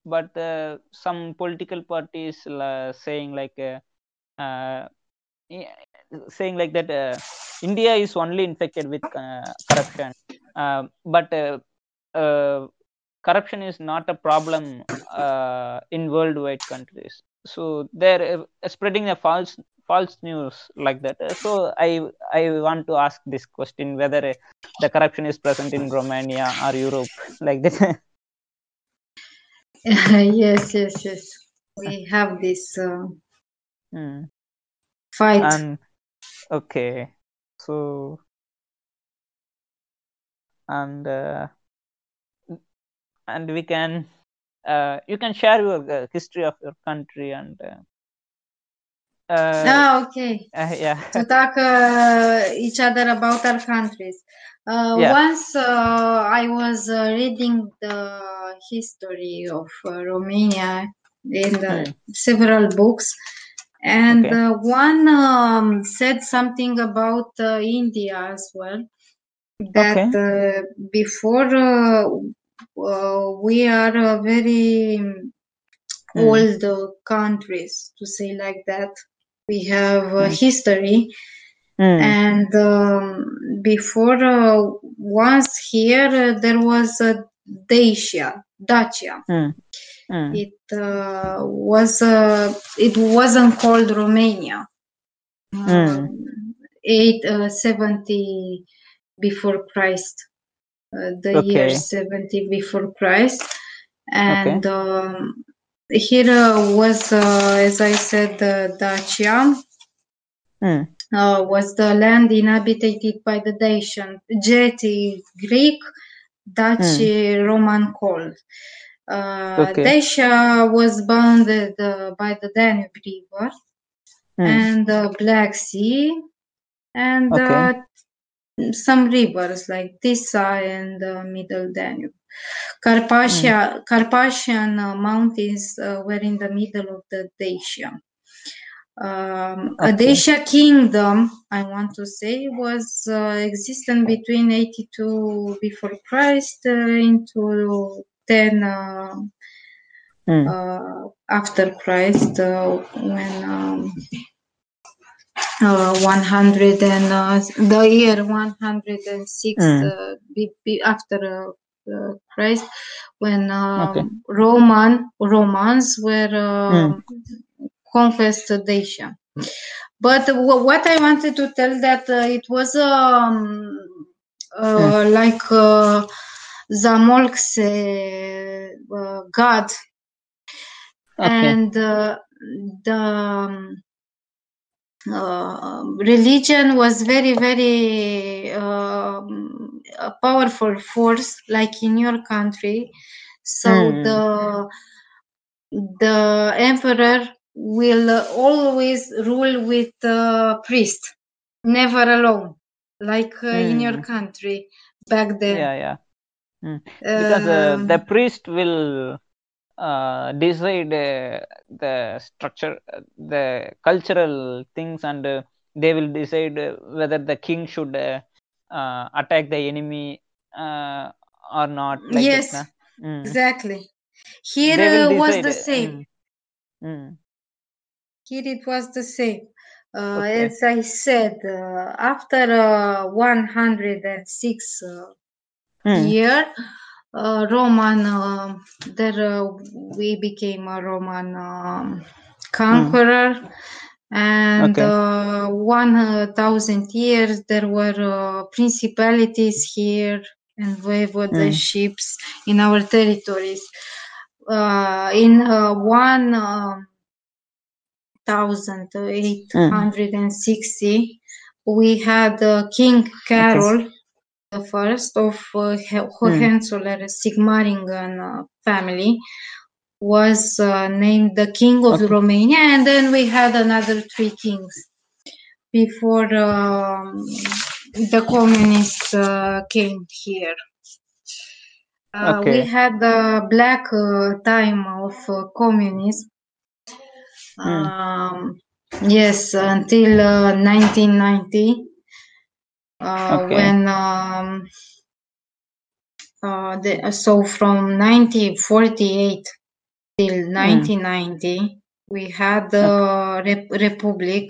Speaker 1: but uh, some political parties uh, saying like uh, uh, saying like that uh, India is only infected with uh, corruption, uh, but uh, uh, corruption is not a problem uh, in worldwide countries. So they're uh, spreading a false false news like that. Uh, So I I want to ask this question whether uh, the corruption is present in Romania or Europe like that.
Speaker 2: yes, yes, yes. We have this uh,
Speaker 1: Hmm.
Speaker 2: fight.
Speaker 1: And okay, so and uh, and we can uh, you can share your uh, history of your country and uh,
Speaker 2: ah, okay.
Speaker 1: uh, yeah
Speaker 2: To talk uh, each other about our countries. Uh,
Speaker 1: Yeah.
Speaker 2: Once uh, I was uh, reading the history of uh, Romania in the several books, and
Speaker 1: Okay.
Speaker 2: uh, one um, said something about uh, India as well. That uh, before uh, uh, we are very
Speaker 1: Hmm.
Speaker 2: old uh, countries, to say like that. We have uh,
Speaker 1: Hmm.
Speaker 2: history,
Speaker 1: Hmm.
Speaker 2: and um, before uh, once here uh, there was a Dacia, Dacia.
Speaker 1: Hmm. Hmm.
Speaker 2: It uh, was uh, it wasn't called Romania. Um, eight uh, before Christ, uh, the year seventy before Christ, and um, here uh, was uh, as I said uh, Dacia
Speaker 1: Hmm.
Speaker 2: uh, was the land inhabited by the Dacian, Geti Greek, Dutch Roman called. Uh,
Speaker 1: Okay.
Speaker 2: Dacia was bounded uh, by the Danube River
Speaker 1: Hmm.
Speaker 2: and the Black Sea and
Speaker 1: Okay.
Speaker 2: Uh, some rivers like Tisa and the Middle Danube. Carpathia, Carpathian uh, mountains uh, were in the middle of the Dacia. Um, A
Speaker 1: Okay.
Speaker 2: Dacia kingdom, I want to say, was uh, existent between 82 before Christ uh, into 10 uh,
Speaker 1: Hmm.
Speaker 2: uh, after Christ, uh, when um, uh, 100 and uh, the year 106
Speaker 1: Mm.
Speaker 2: uh, be, be after uh, uh, Christ, when um,
Speaker 1: Okay.
Speaker 2: Roman Romans were um, conquest Dacia. But w- what I wanted to tell that uh, it was um, uh, like uh, Zamolxe uh, god
Speaker 1: Okay.
Speaker 2: and uh, the um, uh, religion was very very um, a powerful force like in your country. So
Speaker 1: Mm.
Speaker 2: the the emperor will uh, always rule with the priest, never alone, like uh, in your
Speaker 1: Mm.
Speaker 2: country back then.
Speaker 1: Yeah, yeah. Mm. Because uh, the
Speaker 2: Um,
Speaker 1: priest will uh, decide uh, the structure, uh, the cultural things, and uh, they will decide whether the king should uh, uh, attack the enemy uh, or not, like that.
Speaker 2: yes,
Speaker 1: Mm.
Speaker 2: exactly. Here was the same.
Speaker 1: Mm. Mm.
Speaker 2: Here it was the same. Uh,
Speaker 1: Okay.
Speaker 2: as I said, uh, after uh, 106 uh,
Speaker 1: Mm.
Speaker 2: year, Roman, uh, there uh, we became a Roman um, conqueror, and
Speaker 1: Okay.
Speaker 2: uh, 1000 years there were uh, principalities here and voivodeships in our territories. Uh, in uh, one. um 1860 we had uh, king carol the first of uh, He- hohenzollern sigmaringen uh, family was uh, named the king of
Speaker 1: Okay.
Speaker 2: romania and then we had another three kings before um, the communists uh, came here uh, we had the black uh, time of uh, communism
Speaker 1: Mm.
Speaker 2: um, yes, until uh, 1990, uh,
Speaker 1: Okay.
Speaker 2: when um, uh, the, so from 1948 till
Speaker 1: Mm.
Speaker 2: 1990, we had the Rep- Republic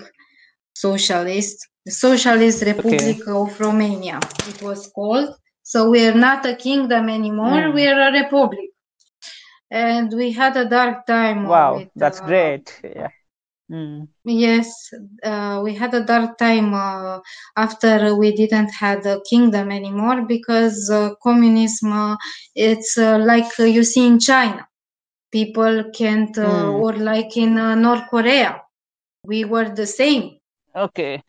Speaker 2: Socialist, Socialist Republic of Romania. It was called. So we are not a kingdom anymore.
Speaker 1: Mm.
Speaker 2: We are a republic, and we had a dark time. uh,
Speaker 1: Wow,
Speaker 2: with,
Speaker 1: that's
Speaker 2: uh,
Speaker 1: great. Yeah. Mm.
Speaker 2: Yes, uh, we had a dark time uh, after we didn't have a kingdom anymore because uh, communism, uh, it's uh, like uh, you see in China. People can't, uh,
Speaker 1: Mm.
Speaker 2: or like in uh, North Korea, we were the same.
Speaker 1: Okay.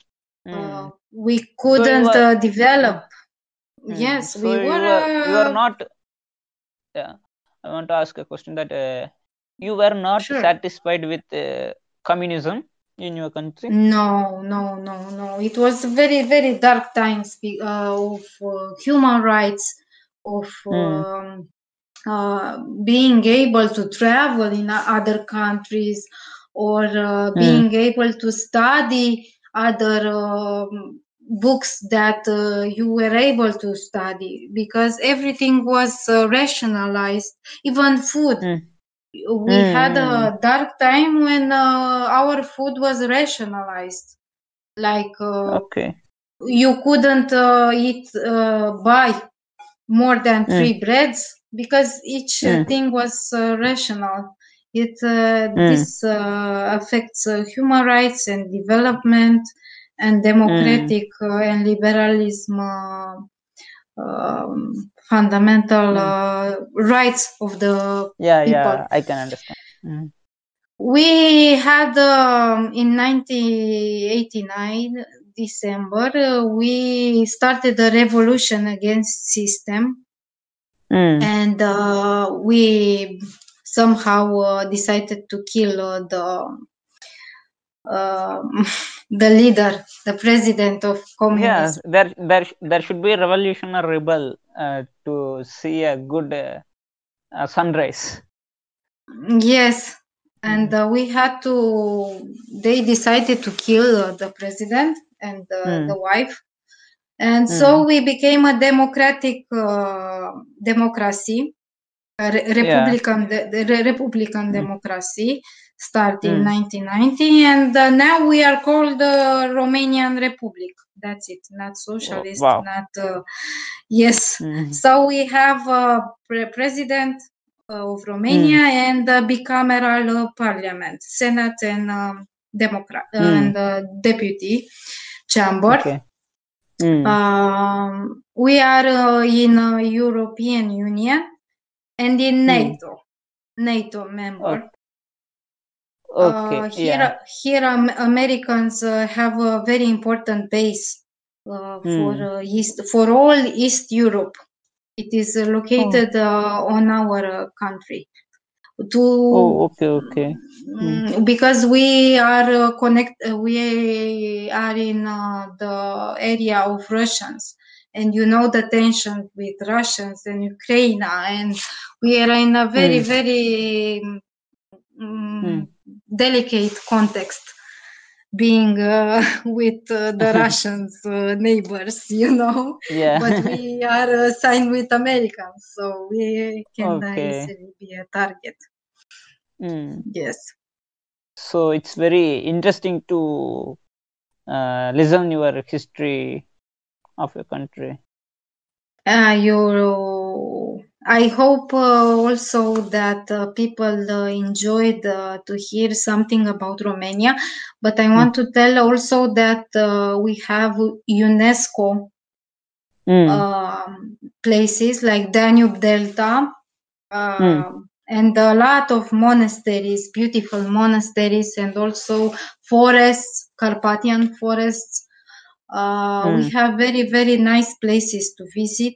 Speaker 2: Uh,
Speaker 1: Mm.
Speaker 2: we couldn't
Speaker 1: were-
Speaker 2: uh, develop.
Speaker 1: Mm.
Speaker 2: Yes,
Speaker 1: So
Speaker 2: we
Speaker 1: you
Speaker 2: were.
Speaker 1: were you are
Speaker 2: uh,
Speaker 1: not. Yeah, I want to ask a question that uh, you were not
Speaker 2: Sure.
Speaker 1: satisfied with uh, communism in your country.
Speaker 2: No, no, no, no. It was very, very dark times uh, of uh, human rights, of
Speaker 1: Mm.
Speaker 2: um, being able to travel in other countries, or uh,
Speaker 1: Mm.
Speaker 2: being able to study other um, books that uh, you were able to study, because everything was uh, rationalized, even food
Speaker 1: Mm.
Speaker 2: We
Speaker 1: Mm,
Speaker 2: had
Speaker 1: mm,
Speaker 2: a dark time when uh, our food was rationalized like uh,
Speaker 1: Okay.
Speaker 2: you couldn't uh, eat uh, buy more than
Speaker 1: Mm.
Speaker 2: three breads because each
Speaker 1: Mm.
Speaker 2: thing was uh, rational it uh,
Speaker 1: Mm.
Speaker 2: this uh, affects uh, human rights and development and democratic uh, and liberalism uh, um, fundamental
Speaker 1: Mm.
Speaker 2: uh, rights of the
Speaker 1: Yeah,
Speaker 2: people
Speaker 1: yeah, I can understand. Mm.
Speaker 2: We had um, in 1989 December uh, we started a revolution against system
Speaker 1: Mm.
Speaker 2: and uh, we somehow uh, decided to kill uh, the um the leader, the president of communism.
Speaker 1: Yeah, there, there, there should be a revolution or rebel uh, to see a good uh, uh, sunrise.
Speaker 2: Yes, and uh, we had to. They decided to kill uh, the president and uh,
Speaker 1: Mm.
Speaker 2: the wife, and so we became a democratic uh, democracy, a re- republican, de- the re- republican
Speaker 1: Mm.
Speaker 2: democracy, starting
Speaker 1: Mm.
Speaker 2: 1990, and uh, now we are called uh, Romanian Republic. That's it, not socialist,
Speaker 1: wow.
Speaker 2: not uh, yes.
Speaker 1: Mm.
Speaker 2: So we have a pre- president uh, of Romania and a bicameral uh, parliament, Senate and um, Democrat uh,
Speaker 1: Mm.
Speaker 2: and uh, deputy chamber.
Speaker 1: Okay. Mm.
Speaker 2: Um, we are uh, in uh, European Union and in
Speaker 1: Mm.
Speaker 2: NATO, NATO member.
Speaker 1: Okay.
Speaker 2: Uh, here,
Speaker 1: Yeah.
Speaker 2: here um, Americans uh, have a very important base uh, for uh, East for all East Europe. It is uh, located uh, on our uh, country. To
Speaker 1: Oh, okay, okay.
Speaker 2: Mm, because we are uh, connect we are in uh, the area of Russians and you know the tension with Russians and Ukraine and we are in a very
Speaker 1: Hmm.
Speaker 2: very mm,
Speaker 1: Hmm.
Speaker 2: Delicate context being uh, with uh, the Russians uh, neighbors you know
Speaker 1: Yeah.
Speaker 2: but we are uh, signed with Americans so we can
Speaker 1: Okay.
Speaker 2: easily be a target
Speaker 1: Hmm.
Speaker 2: yes
Speaker 1: So it's very interesting to uh, listen your history of your country.
Speaker 2: Uh, you, I hope uh, also that uh, people uh, enjoyed uh, to hear something about Romania. But I want to tell also that uh, we have UNESCO
Speaker 1: Hmm.
Speaker 2: um, places like Danube Delta um, and a lot of monasteries, beautiful monasteries, and also forests, Carpathian forests. Uh, We
Speaker 1: Mm.
Speaker 2: have very, very nice places to visit.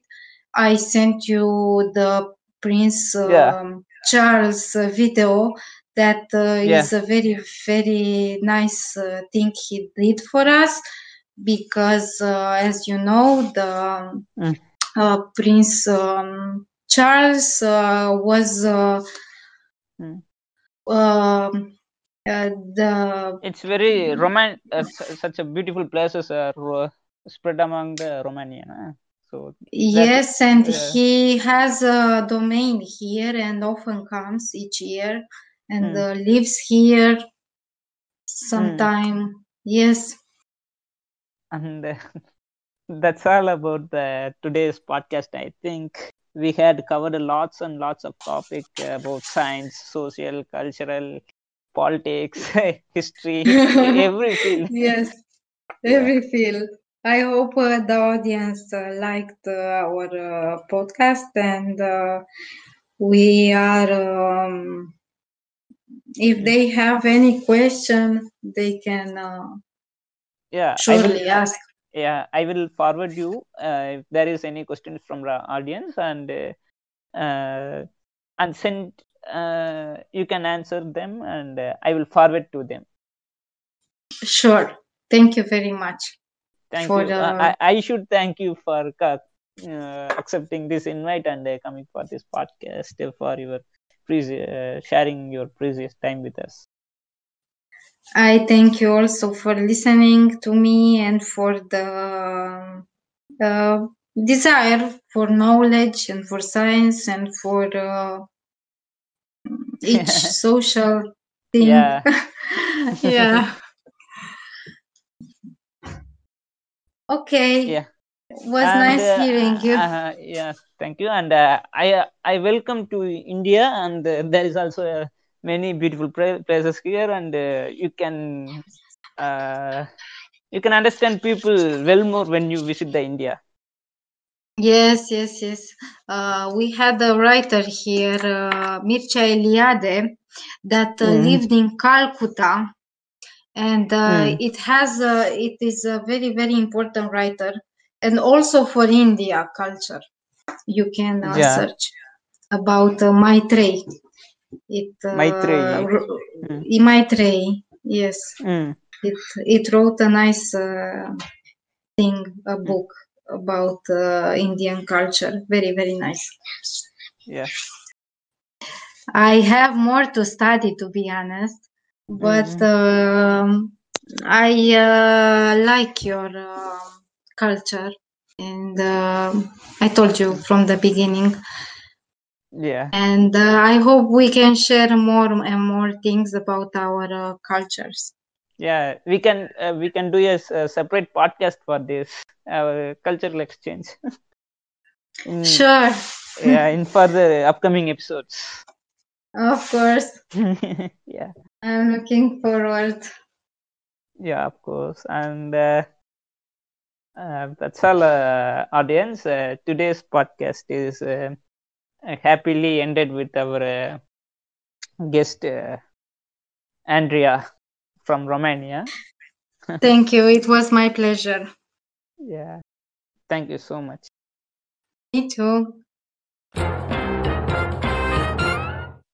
Speaker 2: I sent you the Prince
Speaker 1: Yeah.
Speaker 2: um, Charles video. That uh,
Speaker 1: Yeah.
Speaker 2: is a very, very nice uh, thing he did for us because, uh, as you know, the
Speaker 1: Mm.
Speaker 2: uh, Prince um, Charles uh, was uh,
Speaker 1: Mm.
Speaker 2: um, uh, the
Speaker 1: It's very roman. Uh, such a beautiful places are spread among the Romania. So
Speaker 2: yes, and
Speaker 1: yeah.
Speaker 2: he has a domain here and often comes each year and
Speaker 1: Mm.
Speaker 2: uh, lives here sometime. Yes,
Speaker 1: and uh, that's all about the today's podcast. I think we had covered lots and lots of topic about science, social, cultural, politics, history, every field.
Speaker 2: yes, every field. I hope uh, the audience uh, liked uh, our uh, podcast and uh, we are um, if they have any question they can uh,
Speaker 1: Yeah, I will.
Speaker 2: ask
Speaker 1: Yeah, I will forward you uh, if there is any questions from the audience and uh, uh, and send. Uh, you can answer them and uh, I will forward to them.
Speaker 2: sure thank you very much
Speaker 1: Thank
Speaker 2: For
Speaker 1: you.
Speaker 2: the-
Speaker 1: Uh, I, I should thank you for uh, accepting this invite and uh, coming for this podcast uh, for your preci- uh, sharing your precious time with us.
Speaker 2: i thank you also for listening to me and for the uh, desire for knowledge and for science and for uh, each social thing
Speaker 1: Yeah.
Speaker 2: yeah okay
Speaker 1: Yeah.
Speaker 2: was
Speaker 1: And,
Speaker 2: nice
Speaker 1: uh,
Speaker 2: hearing you
Speaker 1: Uh, yeah, thank you. And uh, I I welcome to India, and uh, there is also uh, many beautiful places here, and uh, you can uh, you can understand people well more when you visit the India.
Speaker 2: Yes, yes, yes. Uh, we had a writer here, uh, Mircea Eliade, that uh,
Speaker 1: Mhm.
Speaker 2: lived in Calcutta, and uh,
Speaker 1: Mm.
Speaker 2: it has a, it is a very, very important writer, and also for India culture. You can uh,
Speaker 1: Yeah.
Speaker 2: search about uh, Maitreyi. It uh,
Speaker 1: Maitreyi. Mm.
Speaker 2: Maitreyi, yes.
Speaker 1: Mm.
Speaker 2: It it wrote a nice uh, thing, a book about uh, Indian culture. Very, very nice.
Speaker 1: Yeah.
Speaker 2: I have more to study, to be honest, but
Speaker 1: Mhm.
Speaker 2: um, I uh, like your um culture, and um I told you from the beginning.
Speaker 1: Yeah.
Speaker 2: And uh, I hope we can share more and more things about our uh, cultures.
Speaker 1: Yeah, we can uh, we can do a separate podcast for this uh, cultural exchange. in,
Speaker 2: Sure,
Speaker 1: Yeah, in further upcoming episodes.
Speaker 2: of course.
Speaker 1: yeah,
Speaker 2: I'm looking forward.
Speaker 1: yeah, of course, and uh, uh, that's all, uh, audience. Uh, today's podcast is uh, happily ended with our uh, guest uh, Andrea from Romania.
Speaker 2: Thank you. It was my pleasure.
Speaker 1: Yeah. Thank you so much.
Speaker 2: Me too.